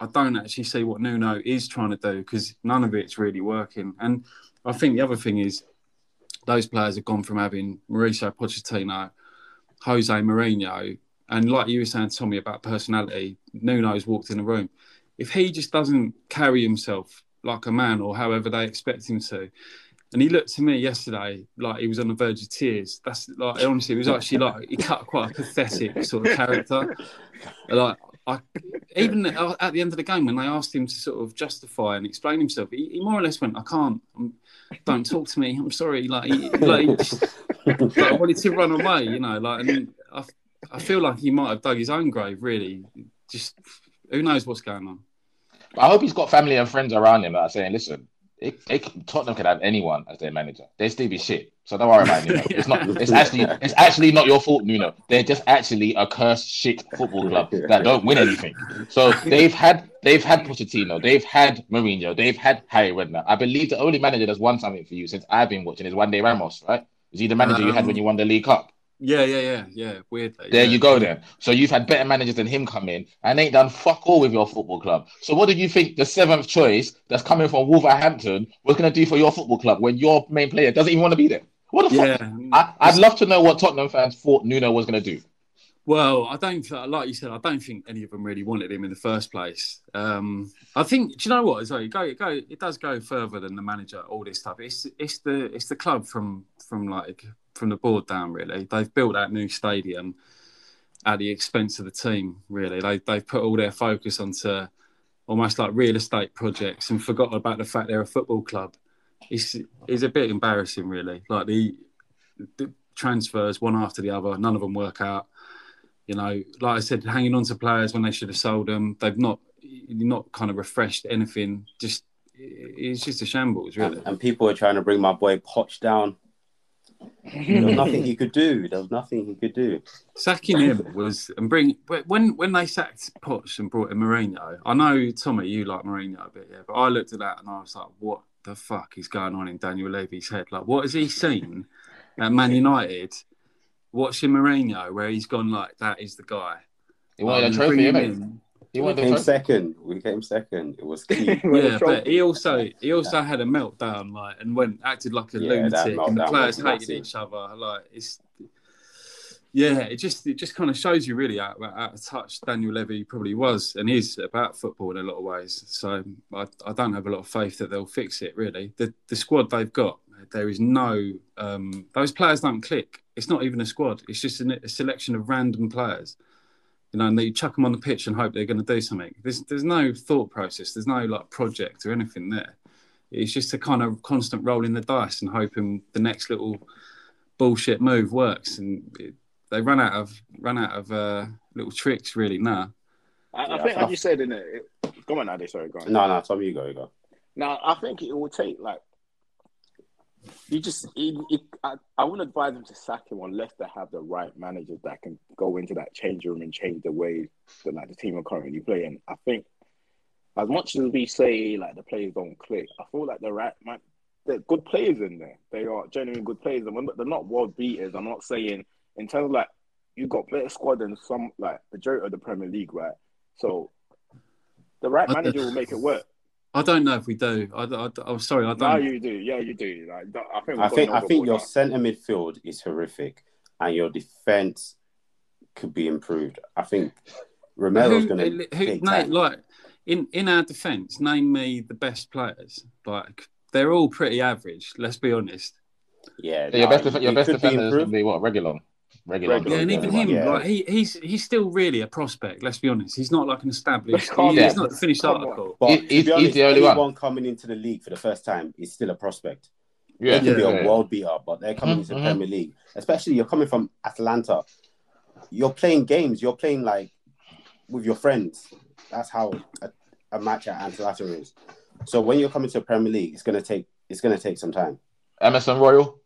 I don't actually see what Nuno is trying to do because none of it's really working. And I think the other thing is those players have gone from having Mauricio Pochettino, Jose Mourinho, and like you were saying, Tommy, about personality. Nuno's walked in the room. If he just doesn't carry himself like a man, or however they expect him to, and he looked to me yesterday like he was on the verge of tears. That's like honestly, it was actually like he cut quite a pathetic sort of character. Like I, even at the end of the game when they asked him to sort of justify and explain himself, he, he more or less went, "I can't. I'm, don't talk to me. I'm sorry." Like, he, like, he just, like I wanted to run away, you know. Like, and I, I feel like he might have dug his own grave. Really, just who knows what's going on. I hope he's got family and friends around him that are saying, listen, it, it, Tottenham could have anyone as their manager. They still be shit. So don't worry about it. Nuno. It's not. It's actually. It's actually not your fault, Nuno. They're just actually a cursed shit football club that don't win anything. So they've had. They've had Pochettino. They've had Mourinho. They've had Harry Redknapp. I believe the only manager that's won something for you since I've been watching is Juande Ramos. Right? Is he the manager you had when you won the League Cup? Yeah, yeah, yeah, yeah. Weird. There yeah. you go then. So you've had better managers than him come in and ain't done fuck all with your football club. So what did you think the seventh choice that's coming from Wolverhampton was going to do for your football club when your main player doesn't even want to be there? What the Yeah. fuck? I, I'd love to know what Tottenham fans thought Nuno was going to do. Well, I don't like you said. I don't think any of them really wanted him in the first place. Um, I think. Do you know what? So go, go. It does go further than the manager. All this stuff. It's it's the it's the club from from like from the board down. Really, they've built that new stadium at the expense of the team. Really, they they've put all their focus onto almost like real estate projects and forgot about the fact they're a football club. It's it's a bit embarrassing, really. Like the, the transfers one after the other, none of them work out. You know, like I said, hanging on to players when they should have sold them. They've not not kind of refreshed anything. Just it's just a shambles, really. And, and people are trying to bring my boy Poch down. There was nothing he could do. There was nothing he could do. Sacking him was and bring when when they sacked Poch and brought in Mourinho. I know Tommy, you like Mourinho a bit, yeah, but I looked at that and I was like, what the fuck is going on in Daniel Levy's head? Like, what has he seen at Man United? Watching Mourinho, where he's gone like that is the guy. He wanted Um, a trophy, him innit? in. He We wanted came trophy. second. We came second. It was key. Yeah, but he also he also had a meltdown, like, and went acted like a Yeah, lunatic, and the players was hated massive. each other. Like, it's yeah, it just it just kind of shows you really out, out of touch Daniel Levy probably was and is about football in a lot of ways. So I, I don't have a lot of faith that they'll fix it. Really, the the squad they've got, there is no um, those players don't click. It's not even a squad. It's just a, a selection of random players. You know, and they chuck them on the pitch and hope they're going to do something. There's there's no thought process. There's no like project or anything there. It's just a kind of constant rolling the dice and hoping the next little bullshit move works. And it, they run out of run out of uh, little tricks really now. I, I Yeah, think, I- as you said in it, it go on, Adi. Sorry, go on. No, no, Tom, you go, you go. Now, I think it will take like you just. It, it, I, I wouldn't advise them to sack him unless they have the right managers that can go into that change room and change the way that like the team are currently playing. I think as much as we say like the players don't click, I feel like the right man. They're good players in there. They are genuine good players, and they're not world beaters. I'm not saying in terms of like you got better squad than some like majority of the Premier League, right? So the right manager will make it work. I don't know if we do. I, I, I'm sorry, I don't. No, you do. Yeah, you do. Like, I think. I think I think your centre midfield is horrific, and your defence could be improved. I think Romero's Who- going to who- take name- like in in our defence, name me the best players. Like they're all pretty average. Let's be honest. Yeah, So your best, def- it your best could be defender is going to be what? Reguilon. Regulon. Reguilon, Yeah, and even him, Yeah. like he, he's he's still really a prospect. Let's be honest. He's not like an established. Calm he- he's not the finished Come on. article. But He- to he's- be he's the only one. coming into the league for the first time is still a prospect. Yeah, They could be yeah, a yeah. world beater, but they're coming Mhm, into the mhm. Premier League. Especially you're coming from Atalanta. You're playing games. You're playing like with your friends. That's how a, a match at Atalanta is. So when you're coming to the Premier League, it's gonna take it's gonna take some time. Emerson Royal.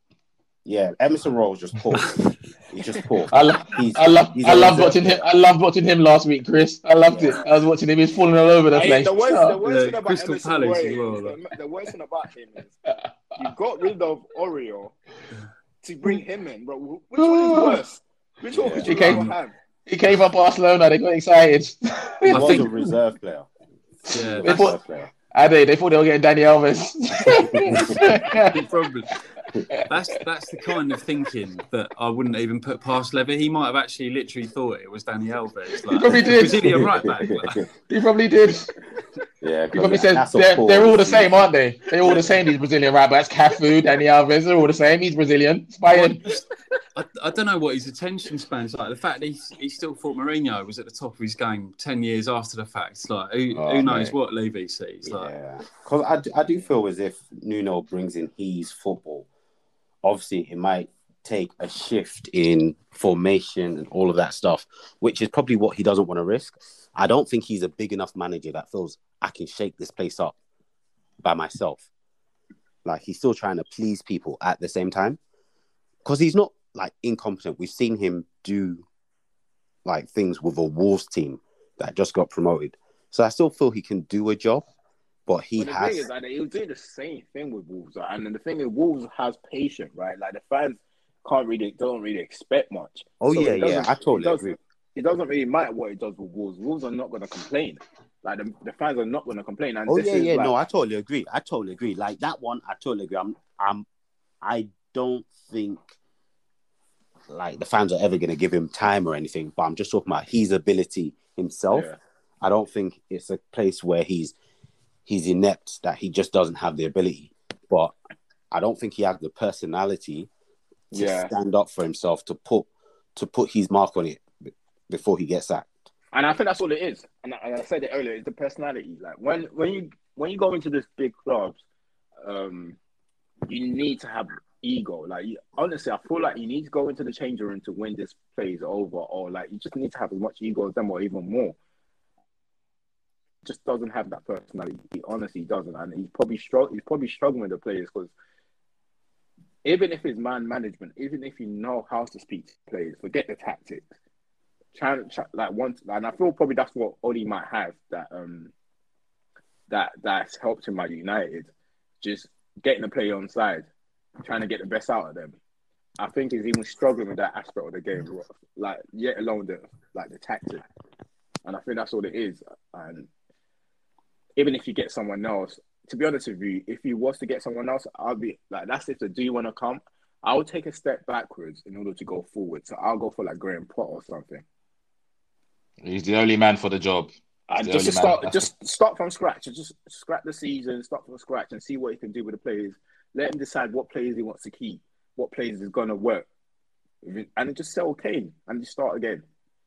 Yeah, Emerson Royal is just poor. He's just poor. I, lo- He's, I love he's I a loved reserve watching him. I love watching him last week, Chris. I loved it. I was watching him. He's falling all over the Hey, place. the worst, Oh. the worst Yeah, thing about Crystal Emerson Palace Royal as well, is like. the, the worst thing about him is you got rid of Aurier to bring him in, bro. Which one is worse? Which one would you He came- rather have? He came from Barcelona. They got excited. He was think- a reserve player. Yeah, They thought- reserve player. I did. They thought they were getting Dani Alves. the problem. That's that's the kind of thinking that I wouldn't even put past Levy. He might have actually literally thought it was Dani Alves. Like, he probably did. Brazilian right back. Like, he probably did. yeah, because He probably that- said that's a they're, poor they're all the same, aren't they? They're all the same. These Brazilian right backs, Cafu, Dani Alves, they're all the same. He's Brazilian. It's Bayern. I, I don't know what his attention span is like. The fact that he, he still thought Mourinho was at the top of his game 10 years after the fact. Like, who, Oh, who knows mate. what Levy sees? Like, Yeah, because I, do- I do feel as if Nuno brings in his football. Obviously, it might take a shift in formation and all of that stuff, which is probably what he doesn't want to risk. I don't think he's a big enough manager that feels I can shake this place up by myself. like he's still trying to please people at the same time because he's not like incompetent. We've seen him do like things with a Wolves team that just got promoted. So I still feel he can do a job, but he But has. thing is, like, he was doing the same thing with Wolves, right? and then the thing is, Wolves has patience, right? Like the fans can't really, don't really expect much. oh So yeah, yeah, I totally agree. It doesn't really matter what it does with Wolves. Wolves are not going to complain. Like the, the fans are not going to complain. And Oh this yeah, yeah. like, No, I totally agree. I totally agree. Like that one, I totally agree. I'm, I'm, I don't think like the fans are ever going to give him time or anything. But I'm just talking about his ability himself. Yeah. I don't think it's a place where he's he's inept that he just doesn't have the ability. But I don't think he has the personality to Yeah. stand up for himself to put to put his mark on it before he gets sacked. And I think that's all it is. And I, and I said it earlier, it's the personality. Like when when you when you go into this big clubs, um, you need to have ego. Like you, honestly, I feel like you need to go into the change room to win this plays over, or like you just need to have as much ego as them, or even more. Just doesn't have that personality. He honestly doesn't, and he's probably strugg- He's probably struggling with the players because even if it's man management, even if you know how to speak to players, forget the tactics to like once, and I feel probably that's what Oli might have that um that that's helped him at United, just getting the player on side, trying to get the best out of them. I think he's even struggling with that aspect of the game, like yet alone the like the tactic, and I think that's all it is. And even if you get someone else, to be honest with you, if you was to get someone else, I'll be like that's if they do you want to come. I'll take a step backwards in order to go forward. So I'll go for like Graham Potter or something. He's the only man for the job. And The just to only man- start, just start from scratch. Just scrap the season, start from scratch, and see what he can do with the players. Let him decide what players he wants to keep, what players is gonna work, and then just sell Kane and just start again.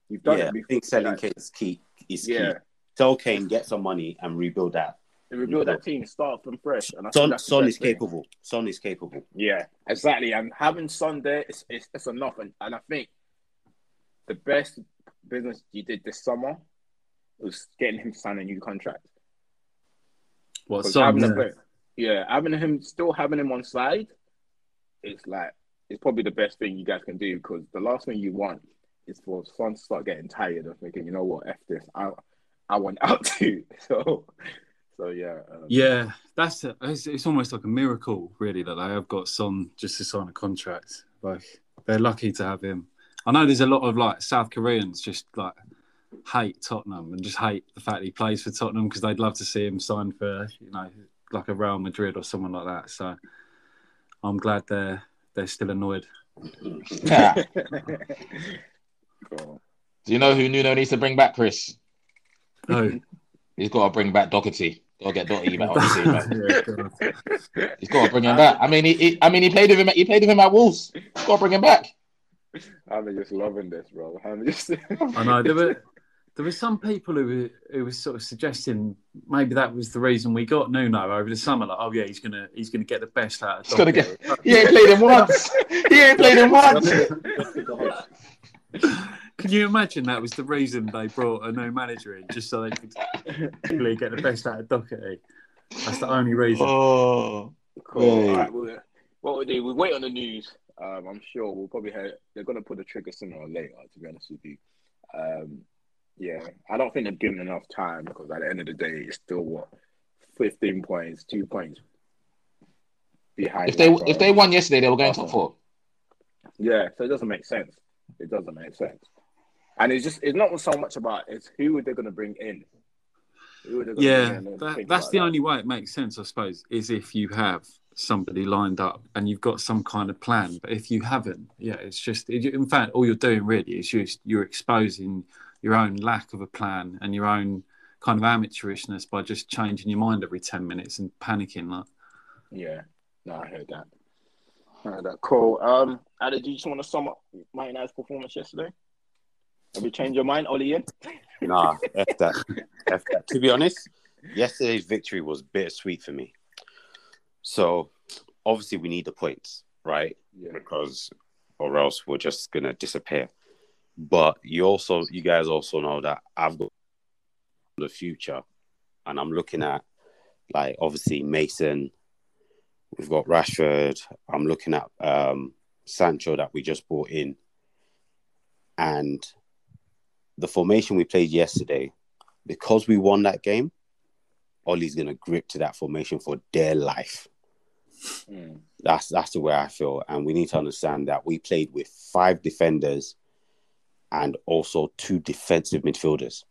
You've done yeah, it I think selling like, Kane's key is Yeah, key. Sell Kane, get some money, and rebuild that. and rebuild that team, start from fresh. And I think Son, that's Son best is thing. capable. Son is capable. Yeah, exactly. And having Son there, it's, it's, it's enough. And, and I think the best business you did this summer was getting him to sign a new contract. Son? having Yeah. yeah, having him still having him on side, it's like it's probably the best thing you guys can do because the last thing you want is for Son to start getting tired of thinking, you know what, f this, I I want out too. So, so yeah, um, Yeah, that's a, it's, it's almost like a miracle, really, that they have got Son just to sign a contract. Like they're lucky to have him. I know there's a lot of like South Koreans just like hate Tottenham and just hate the fact he plays for Tottenham because they'd love to see him sign for you know like a Real Madrid or someone like that. So I'm glad they're they're still annoyed. Cool. Do you know who Nuno needs to bring back, Chris? Oh, He's got to bring back Doherty. Got to get Doherty back yeah, He's got to bring him back. I mean, he, he- I mean, he played with him. He played with him at Wolves. Got to bring him back. I'm just loving this, bro. I'm just. I know there were there were some people who were who were sort of suggesting maybe that was the reason we got Nuno over the summer. Like, oh yeah, he's gonna he's gonna get the best out of. He's gonna Doherty. He ain't played him once. He ain't played him once. Can you imagine that was the reason they brought a new manager in, just so they could really get the best out of Doherty? That's the only reason. Oh, Cool. Right. All right, we'll, what we do, we wait on the news. Um, I'm sure we'll probably have, they're going to put the trigger sooner or later, to be honest with you. Um, yeah, I don't think they've given enough time because at the end of the day, it's still what 15 points, two points behind. if they like, if they won yesterday, they were going top four. yeah, so it doesn't make sense. It doesn't make sense. And it's just, it's not so much about it's who are they going to bring in. Who are gonna Yeah, bring in and that, that's the that. only way it makes sense, I suppose, is if you have somebody lined up and you've got some kind of plan. But if you haven't, yeah, it's just, in fact, all you're doing really is just you're exposing your own lack of a plan and your own kind of amateurishness by just changing your mind every 10 minutes and panicking. Like, Yeah, no, I heard that. I heard that. Cool. Um, Ada, do you just want to sum up my United's performance yesterday? Have you changed your mind, Ollie? In? Nah, F that. F that. To be honest, yesterday's victory was bittersweet for me. So obviously we need the points, right? Yeah. Because or else we're just gonna disappear. But you also you guys also know that I've got the future and I'm looking at like obviously Mason, We've got Rashford. I'm looking at um, Sancho that we just brought in, and the formation we played yesterday. Because we won that game, Ollie's gonna grip to that formation for their life. Mm. That's that's the way I feel, and we need to understand that we played with five defenders and also two defensive midfielders.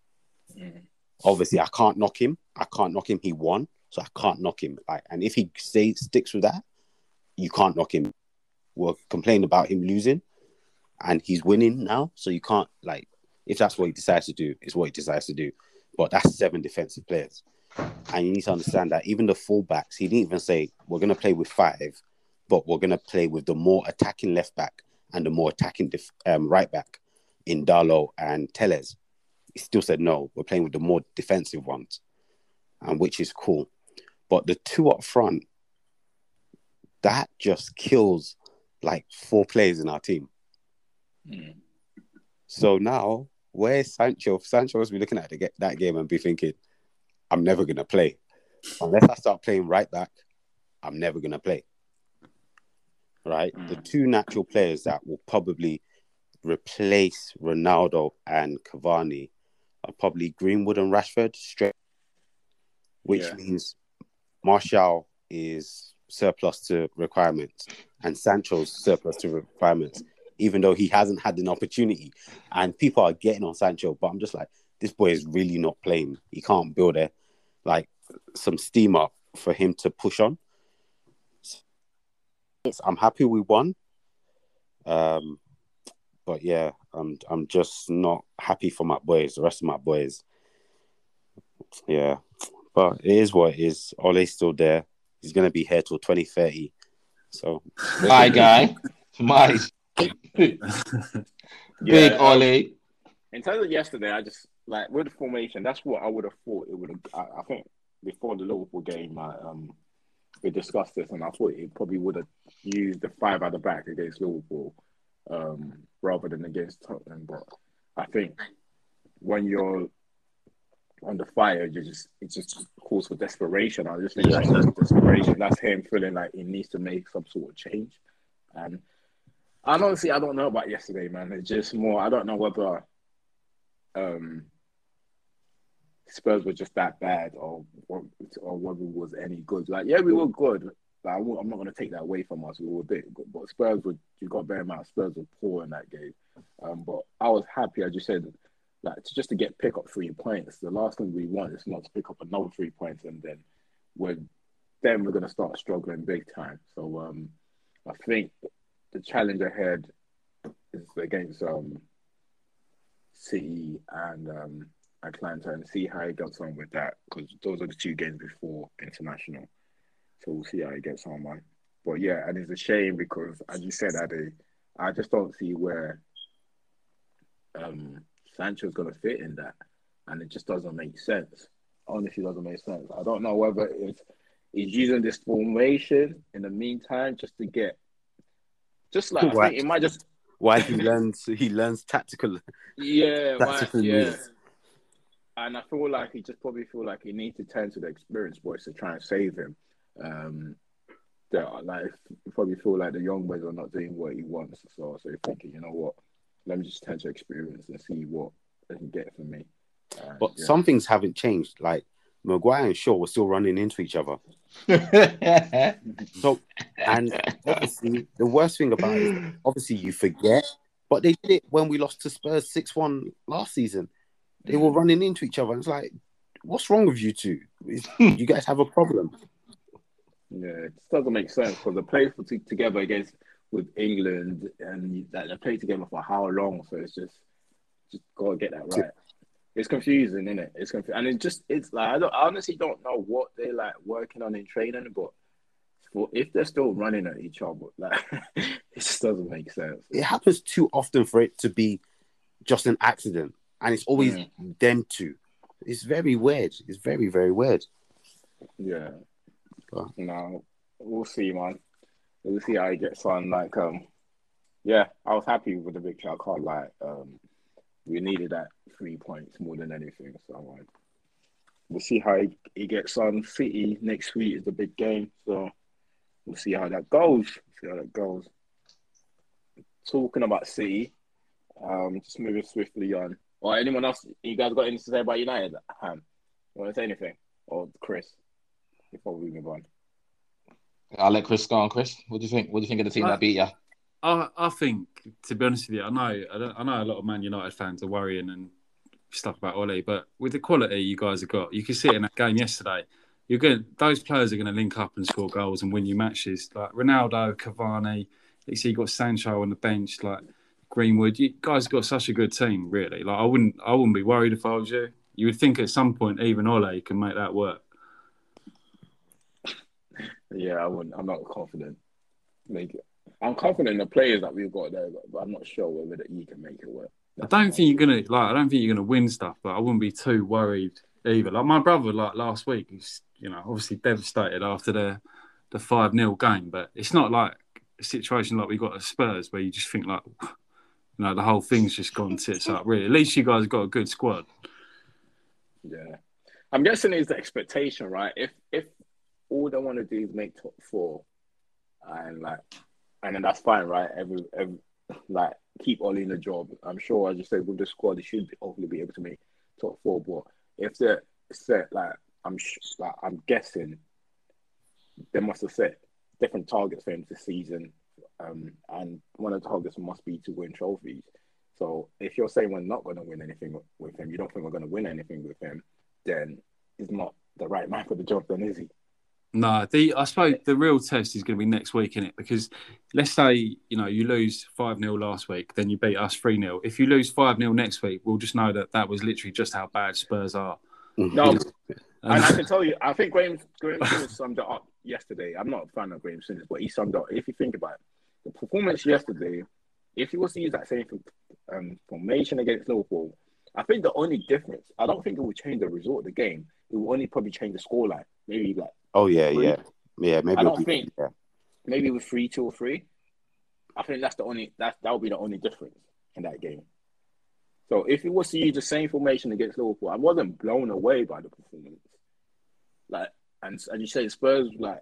Mm. Obviously, I can't knock him. I can't knock him. He won, so I can't knock him. Like, and if he stays sticks with that, you can't knock him. We're complaining about him losing, and he's winning now, so you can't like. If that's what he decides to do, it's what he decides to do. But that's seven defensive players. And you need to understand that even the fullbacks, he didn't even say we're going to play with five, but we're going to play with the more attacking left back and the more attacking def- um, right back in Dalot and Teles. He still said no, we're playing with the more defensive ones, and which is cool. But the two up front, that just kills like four players in our team. Mm. So now, where's Sancho? Sancho must be looking at the, that game and be thinking, I'm never going to play. Unless I start playing right back, I'm never going to play. Right? The Mm. two natural players that will probably replace Ronaldo and Cavani are probably Greenwood and Rashford straight, which Yeah. means Martial is surplus to requirements and Sancho's surplus to requirements, even though he hasn't had an opportunity. And people are getting on Sancho, but I'm just like, this boy is really not playing. He can't build a like some steam up for him to push on. I'm happy we won. Um, but yeah, I'm I'm just not happy for my boys, the rest of my boys. Yeah. But it is what it is. Ole's still there. He's gonna be here till 2030. So My guy, my big Yeah, um, Ollie. In terms of yesterday, I just like with the formation. That's what I would have thought it would have. I, I think before the Liverpool game, I, um, we discussed this, and I thought it probably would have used the five at the back against Liverpool, um, rather than against Tottenham. But I think when you're on the fire, you just it just calls for desperation. I just think that's desperation. That's him feeling like he needs to make some sort of change. And and honestly, I don't know about yesterday, man. It's just more. I don't know whether um, Spurs were just that bad, or or whether we was any good. Like, yeah, we were good. But I'm not going to take that away from us. We were a bit good, but Spurs were. You got to bear in mind, Spurs were poor in that game. Um, but I was happy, I just said, like to, just to get pick up three points. The last thing we want is not to pick up another three points, and then we're then we're going to start struggling big time. So um, I think the challenge ahead is against um, City and um, Atalanta and see how he gets on with that because those are the two games before international. So we'll see how he gets on, man. But yeah, and it's a shame because, as you said, Ade, I just don't see where um, Sancho's going to fit in that. And it just doesn't make sense. Honestly, doesn't make sense. I don't know whether it's he's using this formation in the meantime just to get, just like, it might just, while he learns he learns tactical yeah, tactical yeah. moves. And I feel like he just probably feel like he needs to turn to the experienced boys to try and save him. Um, that like probably feel like the young boys are not doing what he wants, so so you're thinking, you know what, let me just turn to experience and see what they can get for me. And, But yeah. some things haven't changed. Like Maguire and Shaw were still running into each other. So and obviously the worst thing about it obviously you forget, but they did it when we lost to Spurs six one last season. They were running into each other. It's like, what's wrong with you two? You guys have a problem. Yeah, it just doesn't make sense because they played for t- together against with England and that they played together for how long? So it's just just gotta get that right. It's confusing, isn't it? It's confusing, and it just it's like I, don't, I honestly don't know what they're like working on in training, but for, if they're still running at each other, like it just doesn't make sense. It happens too often for it to be just an accident, and it's always them two. It's very weird. It's very very weird. Yeah. Oh. No, we'll see, man. We'll see how he gets on. Like, um, yeah, I was happy with the victory. I can't lie. Um, we needed that three points more than anything. So, like, we'll see how he, he gets on. City next week is the big game. So, we'll see how that goes. See how that goes. Talking about City, um, just moving swiftly on. Or anyone else? You guys got anything to say about United? Ham, you want to say anything? Or Chris? Before we move on. I'll let Chris go on. Chris, what do you think? What do you think of the team I- that beat you? I, I think, to be honest with you, I know I, don't, I know a lot of Man United fans are worrying and stuff about Ollie, but with the quality you guys have got, you can see it in that game yesterday. You're going those players are going to link up and score goals and win you matches. Like Ronaldo, Cavani, you see, you got Sancho on the bench, like Greenwood. You guys got such a good team, really. Like I wouldn't, I wouldn't be worried if I was you. You would think at some point even Ole can make that work. Yeah, I wouldn't. I'm not confident. Make it. I'm confident in the players that we've got there, but I'm not sure whether that you can make it work. I don't think you're gonna like. I don't think you're gonna win stuff, but I wouldn't be too worried either. Like my brother, like last week, he's you know obviously devastated after the the five 0 game, but it's not like a situation like we got at Spurs where you just think like, you know, the whole thing's just gone tits up. Really, at least you guys got a good squad. Yeah, I'm guessing it's the expectation, right? If if all they want to do is make top four, and like, and then that's fine, right? Every, every like keep Ollie in the job. I'm sure, as you said, with the squad, they should hopefully be able to make top four. But if they're set, like I'm like I'm guessing, they must have set different targets for him this season, um, and one of the targets must be to win trophies. So if you're saying we're not going to win anything with him, you don't think we're going to win anything with him, then he's not the right man for the job, then is he? No, the I suppose the real test is going to be next week, in it? Because let's say you know you lose five 0 last week, then you beat us three 0 If you lose five 0 next week, we'll just know that that was literally just how bad Spurs are. No, Um, and I can tell you, I think Graeme Graeme summed it up yesterday. I'm not a fan of Graeme Souness, but he summed up. If you think about it, the performance yesterday, if he was to use that same um, formation against Liverpool, I think the only difference, I don't think it would change the result of the game. It will only probably change the scoreline. Maybe like Oh yeah, Three. yeah, yeah. Maybe I don't be- think- yeah. maybe with three, two or three. I think that's the only that that would be the only difference in that game. So if it was to use the same formation against Liverpool, I wasn't blown away by the performance. Like and and you say Spurs like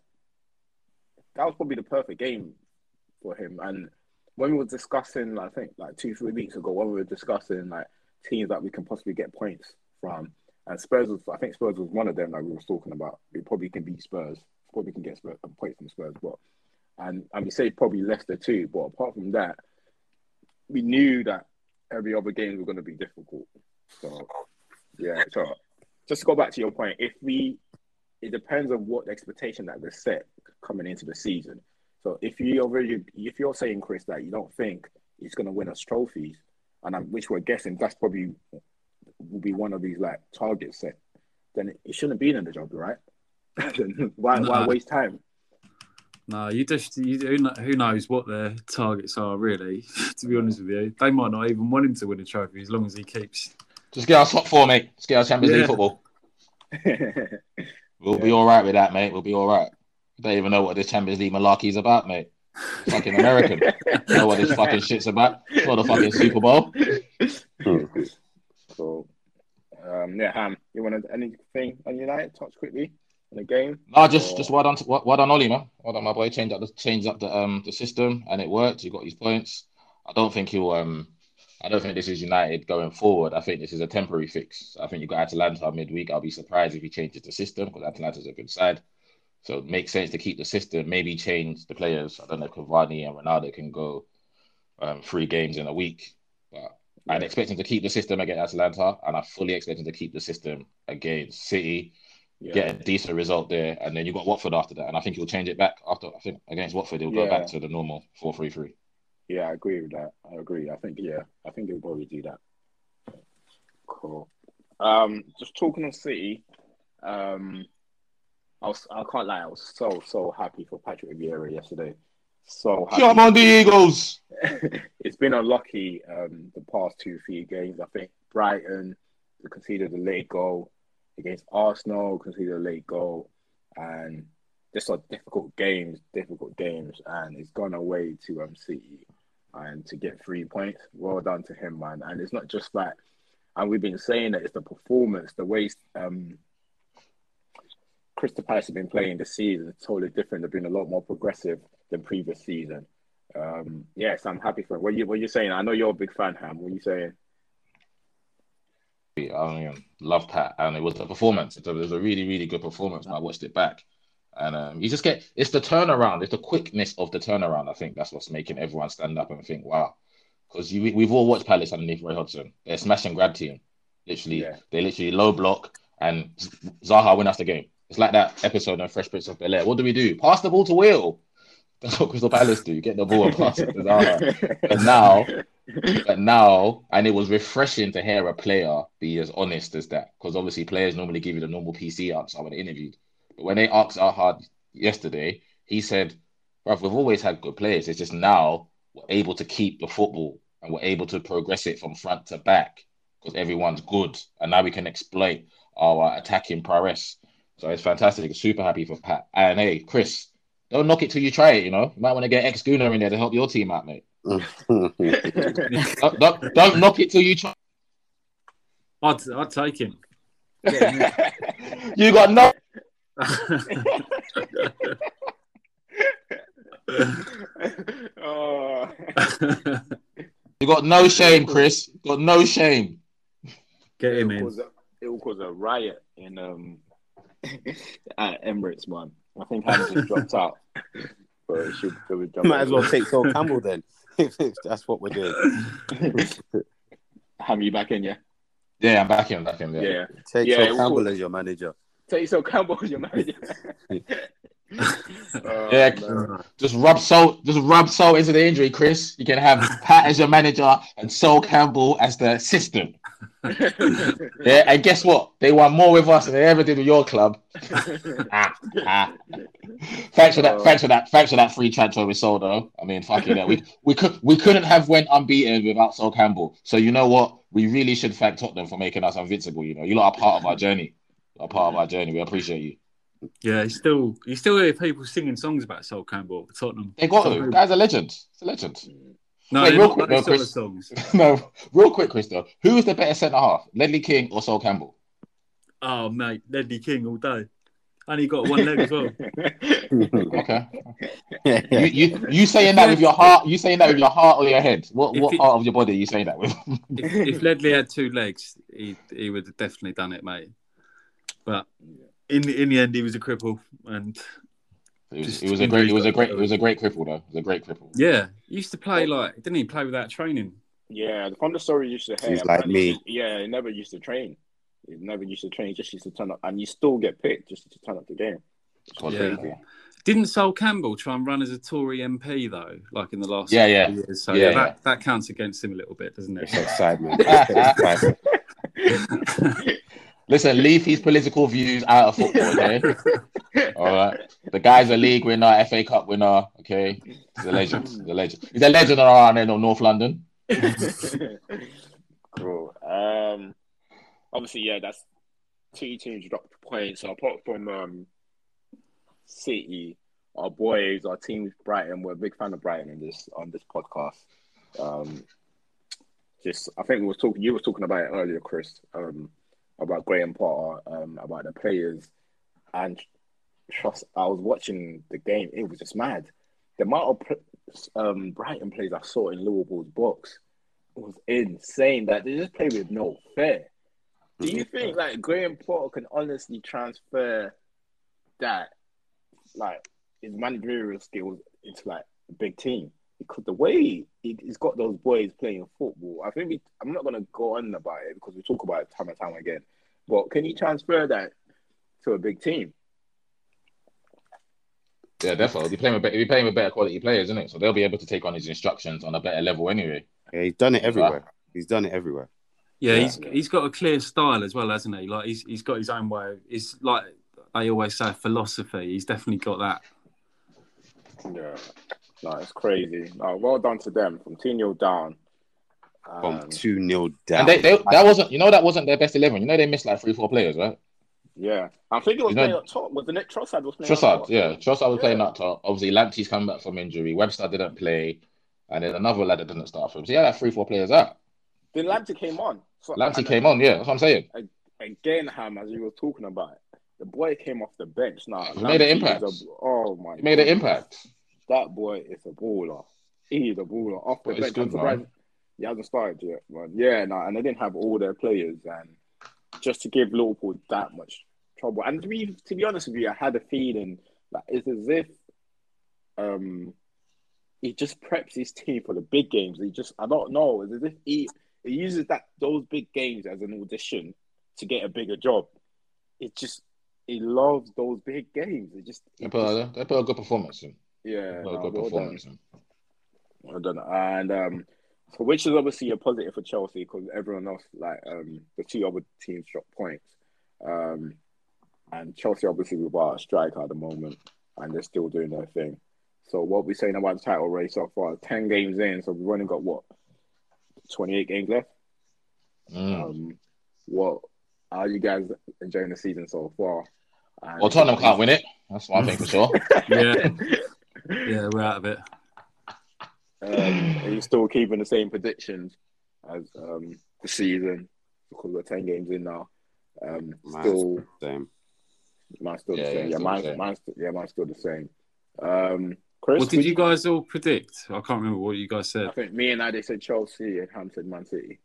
that was probably the perfect game for him. And when we were discussing, I think like two, three weeks ago, when we were discussing like teams that we can possibly get points from, and Spurs was, I think Spurs was one of them that we were talking about. We probably can beat Spurs, probably can get Spurs, a point from Spurs, but and and we say probably Leicester too. But apart from that, we knew that every other game was going to be difficult. So yeah, so just to go back to your point, if we, it depends on what expectation that we set coming into the season. So if you already, if you're saying Chris that you don't think he's going to win us trophies, and I'm, which we're guessing that's probably will be one of these like targets set, then it shouldn't be in the job, right? Then why why waste time? No, you just you, who knows what their targets are really. to be honest with you, they might not even want him to win a trophy as long as he keeps. Just get us top four, mate. Just get us Champions League football. We'll be all right with that, mate. We'll be all right. Don't even know what this Champions League malarkey is about, mate. Fucking American. know what this fucking shit's about. For the fucking Super Bowl. So, um, yeah, Ham, you want to, anything on United? Touch quickly on the game. No, just Or- just well done, to, well, well done, Ollie, man. Well done, my boy. Change up the change up the um the system, and it worked. You got his points. I don't think he'll um. I don't think this is United going forward. I think this is a temporary fix. I think you got Atalanta midweek. I'll be surprised if he changes the system because Atalanta's a good side. So it makes sense to keep the system. Maybe change the players. I don't know if Cavani and Ronaldo can go um, three games in a week, but I'd expect him to keep the system against Atalanta, and I fully expect him to keep the system against City Yeah. get a decent result there, and then you've got Watford after that, and I think he'll change it back after. I think against Watford, he'll go back to the normal four three three. Yeah, I agree with that. I agree. I think yeah, I think they'll probably do that. Cool. Um, just talking on City, um, I was I can't lie, I was so so happy for Patrick Vieira yesterday. So happy. Come on, the Eagles! it's been unlucky um, the past two three games. I think Brighton conceded a late goal against Arsenal, conceded a late goal, and just are difficult games, difficult games, and it's gone away to um City and to get three points. Well done to him, man. And it's not just that, and we've been saying that it's the performance, the way um Crystal Palace have been playing this season is totally different. They've been a lot more progressive than previous season. Um, yes, I'm happy for it. What you what you saying? I know you're a big fan, Ham. What are you saying? I mean, love Pat, and it was a performance. It was a really, really good performance. When I watched it back, and um, you just get it's the turnaround, it's the quickness of the turnaround. I think that's what's making everyone stand up and think, "Wow," because we've all watched Palace underneath Roy Hodgson. They're smash and grab team. Literally, Yeah. they literally low block and Zaha win us the game. It's like that episode on Fresh Prince of Bel Air. What do we do? Pass the ball to Will. That's what Crystal Palace do. Get the ball and pass it to Zaha. But now, but now, and it was refreshing to hear a player be as honest as that. Because obviously, players normally give you the normal PC answer when interviewed. But when they asked Zaha yesterday, he said, Bruv, we've always had good players. It's just now we're able to keep the football and we're able to progress it from front to back because everyone's good. And now we can exploit our attacking prowess. So it's fantastic. Super happy for Pat. And hey, Chris, don't knock it till you try it. You know, you might want to get ex Gunner in there to help your team out, mate. Don't, don't, don't knock it till you try. I'd, I'd take him. You got no. oh. You got no shame, Chris. Got no shame. Get him it, in. will it will cause a riot in um at Emirates, man. I think Hans just dropped out. But it should probably jump Might as well take Sol Campbell then. That's what we're doing. Ham you back in, yeah? Yeah, I'm back in, back in. Yeah. Yeah. Take Yeah, Sol Campbell call- as your manager. Take Sol Campbell as your manager. Oh, Yeah. man. Just rub salt. Just rub salt into the injury, Chris. You can have Pat as your manager and Sol Campbell as the assistant. Yeah, and guess what? They won more with us than they ever did with your club. Ah, ah. Thanks for that. Oh. Thanks for that. Thanks for that free transfer with Sol, though. I mean, fuck it. We we could we couldn't have went unbeaten without Sol Campbell. So you know what? We really should thank Tottenham for making us invincible. You know, you lot are part of our journey. You're part of our journey. We appreciate you. Yeah, you still you still hear people singing songs about Sol Campbell at Tottenham. They got to. Guy's a legend. It's a legend. No, Wait, they're real not quick, those though, Chris. songs. no, real quick, Chris. Though, who is the better centre half, Ledley King or Sol Campbell? Oh mate, Ledley King all day. Only got one leg as well. Okay. You, you you saying that with your heart? You saying that with your heart or your head? What what it- part of your body are you saying that with? If, if Ledley had two legs, he he would have definitely done it, mate. But in the, in the end, he was a cripple, and It was, it was a great. It was a great. It was a great cripple though. It was a great cripple. yeah, he used to play like didn't he play without training? Yeah, from the story you used to hear, He's like apparently, me. Yeah, he never used to train. He never used to train. He just used to turn up, and you still get picked just to turn up the game. God, Yeah. crazy. Didn't Sol Campbell try and run as a Tory MP though, like in the last Yeah, yeah. years? So Yeah, yeah, that, that counts against him a little bit, doesn't It's it? outside, man. It's outside. Listen, leave his political views out of football, okay? All right. The guy's a league winner, FA Cup winner, okay? He's a legend. He's a legend. He's a legend around in North London. cool. Um, obviously, yeah, that's two teams dropped points. So apart from um, City, our boys, our team Brighton, we're a big fan of Brighton in this on this podcast. Um, just, I think we were talking. You were talking about it earlier, Chris. Um, about Graham Potter, um, about the players, and trust. I was watching the game. It was just mad. The amount of um, Brighton players I saw in Liverpool's box was insane. That they just play with no fear. Do you think like Graham Potter can honestly transfer that, like his managerial skills into like a big team? Because the way he, he's got those boys playing football, I think we, I'm not gonna go on about it because we talk about it time and time again. But can he transfer that to a big team? Yeah, definitely. He's playing with, be- he's playing with better quality players, isn't it? So they'll be able to take on his instructions on a better level anyway. Yeah, he's done it everywhere. He's done it everywhere. Yeah, Yeah. he's he's got a clear style as well, hasn't he? Like he's he's got his own way. It's like they always say philosophy. He's definitely got that. Yeah, no, it's crazy. No, well done to them from two 0 down. From Um, 2 0 down. And they, they that wasn't you know that wasn't their best eleven. You know they missed like three, four players, right? yeah, I think it was You know- playing up top. Was the Nick Trossard was playing up Trossard, top? yeah. Trossard was playing Yeah. up top. Obviously, Lamptey's come back from injury. Webster didn't play. And then another lad that didn't start for him. So yeah, like three, four players out. Then Lamptey came on. So, Lamptey came on, yeah. That's what I'm saying. again, Ham, as you were talking about, the boy came off the bench. Now He made an impact. a- oh my! He made an impact. That boy is a baller. He's a baller off the bench. I'm good, surprised man. he hasn't started yet, man. Yeah, no, and they didn't have all their players, and just to give Liverpool that much trouble. And to be to be honest with you, I had a feeling that it's as if um he just preps his team for the big games. He just I don't know. It's as if he he uses that those big games as an audition to get a bigger job. It just he loves those big games. It just, They put, just a, they put a good performance in. Yeah, Put a no, good well done. performance in. I don't. And um, so which is obviously a positive for Chelsea because everyone else, like um, the two other teams, dropped points. Um, and Chelsea obviously without a striker at the moment, and they're still doing their thing. So what we're saying about the title race so far? Ten games in, so we've only got what twenty-eight games left. Mm. Um, what are you guys enjoying the season so far? And- Well, Tottenham can't win it. That's one thing for sure. Yeah, yeah, we're out of it. Um, are you still keeping the same predictions as um, the season because we're ten games in now? Um, Mine's still, Same. mine's still the same. yeah, Yeah, still the mine's, same. mine's, yeah, mine's still the same. Um, Chris, What did you guys all predict? I can't remember what you guys I said. think me and Adi said Chelsea and Ham said Man City.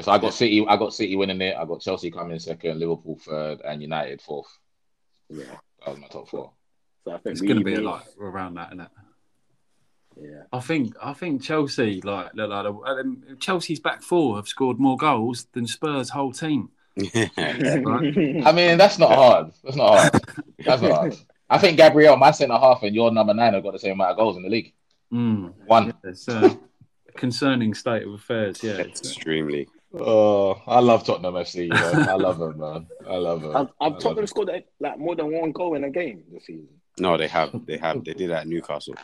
So I got City. I got City winning it. I got Chelsea coming second, Liverpool third, and United fourth. Yeah, That was my top four. So I think It's going to be a lot around that, isn't it? yeah. I think I think Chelsea like, look like um, Chelsea's back four have scored more goals than Spurs' whole team. I mean, that's not hard. That's not hard. That's not hard. I think Gabriel, my centre half, and your number nine have got the same amount of goals in the league. Mm. One. It's a concerning state of affairs. Yeah, It's- Extremely. Oh, I love Tottenham FC. You? I love them, man. I love them. I've, I I've love Tottenham scored like more than one goal in a game this season. No, they have. They have. They did at Newcastle.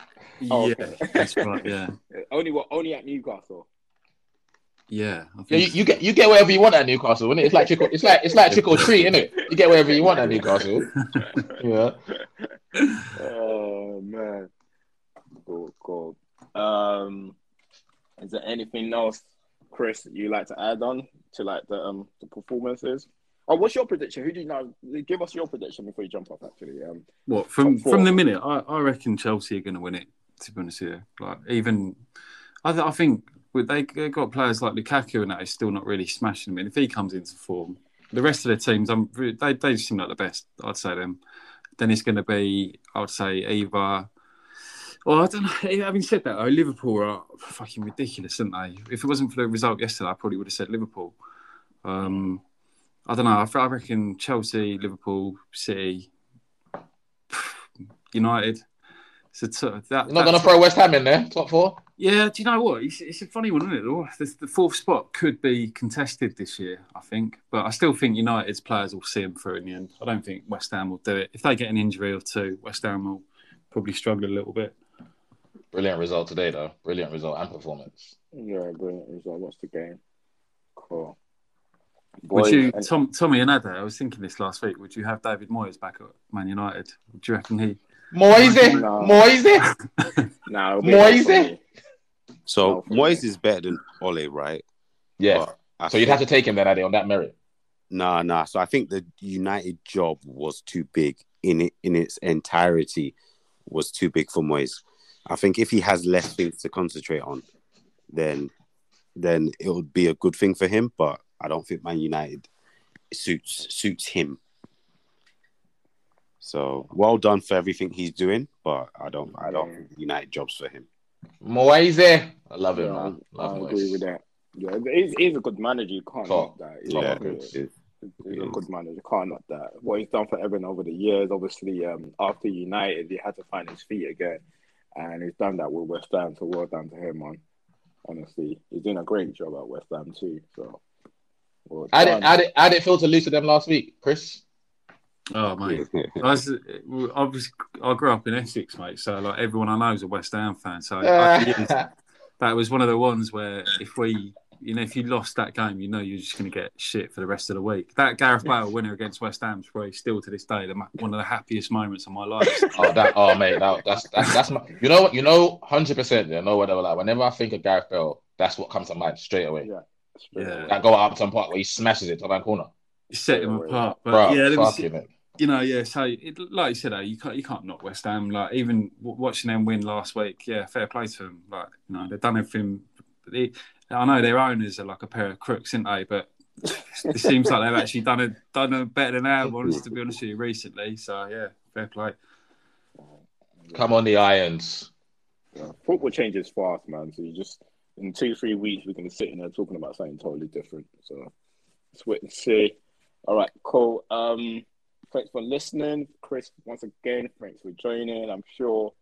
Oh, yeah, okay. that's right. Yeah, Only what? Only at Newcastle. yeah. I think Yeah, you, you get you get whatever you want at Newcastle, is It's like trick or, it's like it's like trick or treat, isn't it? You get whatever you want at Newcastle. Yeah. Oh man, cool, cool. Um, is there anything else, Chris, that you like to add on to like the um the performances? Oh, what's your prediction? Who do you know? Give us your prediction before you jump off. Actually, um, What from from the minute I, I reckon Chelsea are going to win it. To be honest with you, like even I, th- I think with they they got players like Lukaku and that is still not really smashing them. And if he comes into form, the rest of the teams, I'm they they seem like the best. I'd say them. Then it's going to be I would say either. Well, I don't know. Having said that, though, Liverpool are fucking ridiculous, aren't they? If it wasn't for the result yesterday, I probably would have said Liverpool. Um, I don't know. I, I reckon Chelsea, Liverpool, City, United. So t- that, You're not gonna throw West Ham in there, top four. yeah, do you know what? It's, it's a funny one, isn't it? The, the fourth spot could be contested this year, I think. But I still think United's players will see them through in the end. I don't think West Ham will do it. If they get an injury or two, West Ham will probably struggle a little bit. Brilliant result today, though. Brilliant result and performance. yeah, brilliant result. What's the game? Cool. Would you, Tom, Tommy and Ada, I was thinking this last week, would you have David Moyes back at Man United? Do you reckon he. Moyes, No. Moyes. nah, it'll be Moyes? nice. So for Moyes is better than Ole, right? Yeah. But I So you'd have to take him then, Addy, on that merit. Nah, nah. So I think the United job was too big in it in its entirety. Was too big for Moyes. I think if he has less things to concentrate on, then then it would be a good thing for him. But I don't think Man United suits suits him. So well done for everything he's doing, but I don't I don't think United jobs for him. Moyes. I love him, Yeah, man. I, Love I Moyes. agree with that. Yeah, he's, he's a good manager. You can't Top. knock that. He's, Yeah, a good, it's- he's a good manager. Can't knock that. What he's done for Everton over the years, obviously, um, after United, he had to find his feet again, and he's done that with West Ham. So well done to him, man. Honestly, he's doing a great job at West Ham too. So, well I didn't, I, didn't, I didn't feel to lose to them last week, Chris. Oh, mate. I, was, I, was, I grew up in Essex, mate. So, like, everyone I know is a West Ham fan. So, I, that was one of the ones where if we, you know, if you lost that game, you know you're just going to get shit for the rest of the week. That Gareth Bale winner against West Ham is probably still to this day the, one of the happiest moments of my life. oh, that, oh, mate, that, that's, that's, that's my, you know what, you know, 100%, you know what they were like. Whenever I think of Gareth Bale, that's what comes to mind straight away. Yeah. Straight Yeah. away. That goal at Upton Park where he smashes it top hand corner. It set him apart. But Bro, yeah, there was, it. you know, yeah. So, it, like you said, uh, you can't you can't knock West Ham. Like even w- watching them win last week, yeah, fair play to them. Like you know, they've done everything. They, I know their owners are like a pair of crooks, aren't they? But it seems like they've actually done it done it better than our ones, to be honest with you, recently. So yeah, fair play. Come on, the Irons. Yeah, football changes fast, man. So you just in two, three weeks we're gonna sit in there talking about something totally different. So let's wait and see. All right, cool. Um, thanks for listening, Chris. Once again, thanks for joining. I'm sure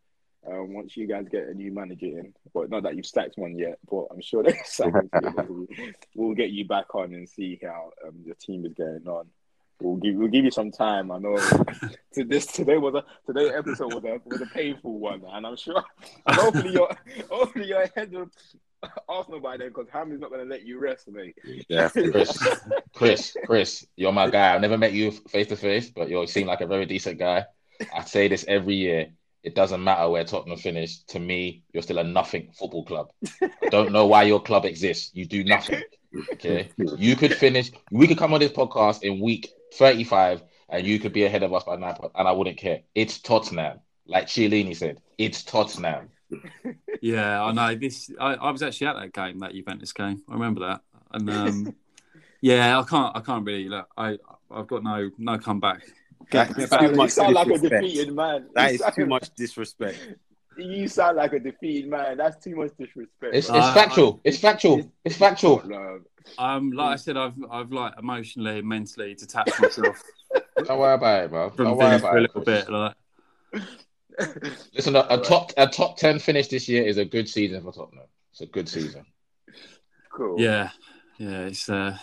uh, once you guys get a new manager in, well, not that you've sacked one yet, but I'm sure they're We'll get you back on and see how um, the team is going on. We'll give we'll give you some time. I know to this today was a today episode was a was a painful one, and I'm sure and hopefully you're hopefully you're ahead of Arsenal by then because Ham is not going to let you rest, mate. Yeah, Chris, Chris, Chris, you're my guy. I've never met you face to face, but you seem like a very decent guy. I say this every year. It doesn't matter where Tottenham finish. To me, you're still a nothing football club. I Don't know why your club exists. You do nothing. Okay. You could finish, we could come on this podcast in week 35 and you could be ahead of us by nine points, and I wouldn't care. It's Tottenham. Like Chiellini said, it's Tottenham. Yeah, I know. This I, I was actually at that game, that Juventus game. I remember that, and um, yeah, I can't, I can't really. Look, I, I've got no, no comeback. That is You too much sound like a disrespect. defeated man. That You sound- too much disrespect. You sound like a defeated man. That's too much disrespect. It's, bro. it's factual. It's factual. It's factual. No, Um, like I said, I've, I've like emotionally, mentally detached myself Don't worry about it, man. from Don't worry Villa for about a little bit. Like, Listen, a, a top a top ten finish this year is a good season for Tottenham. It's a good season. cool. yeah, yeah, it's, uh,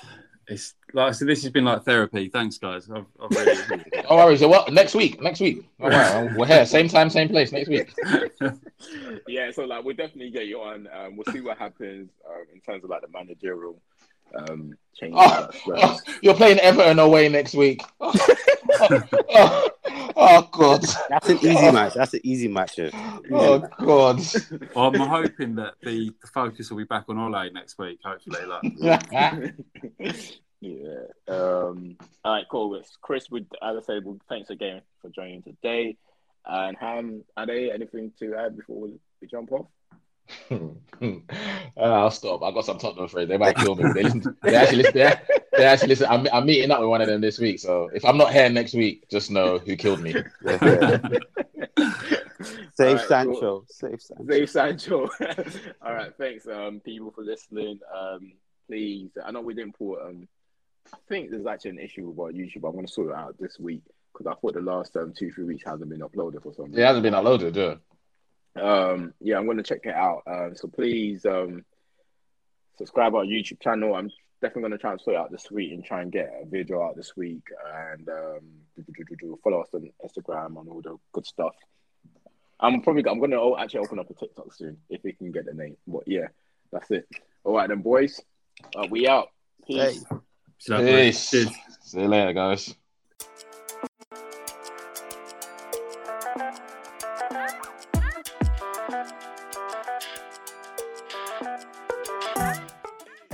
it's like I said, this has been like therapy. Thanks, guys. I've, I've really, Don't worry. So what? Next week. Next week. All right. We're here. Same time, same place. Next week. yeah, so like we'll definitely get you on. Um, we'll see what happens um, in terms of like the managerial um change. Oh, oh, you're playing Everton away next week. oh, oh, God. That's an easy match. That's an easy match. yeah. Oh God. I'm hoping that the, the focus will be back on Ole next week. Hopefully, like. yeah. Um. All right. Cool. Chris. Would as I said, well, thanks again for joining today. And Ham, are there anything to add before we, we jump off? Uh, I'll stop. I got some Tottenham friends. They might kill me. They listen. They actually listen. They, they actually listen. I'm, I'm meeting up with one of them this week. So if I'm not here next week, just know who killed me. Save All right, Sancho. cool. Save Sancho. Save Sancho. All right, thanks, um, people for listening. Um, please, I know we didn't put. Um, I think there's actually an issue with our YouTube. I'm going to sort it out this week because I thought the last um, two three weeks hasn't been uploaded for some reason. It hasn't been uploaded, yeah. Um, yeah, I'm going to check it out. Um, so please, um, subscribe our YouTube channel. I'm definitely going to try and sort out this week and try and get a video out this week and um, do, do, do, do, follow us on Instagram and all the good stuff. I'm probably I'm going to actually open up a TikTok soon if we can get the name. But yeah, that's it. All right then, boys. Uh, we out. Peace. Hey. So, Peace. See you later, guys.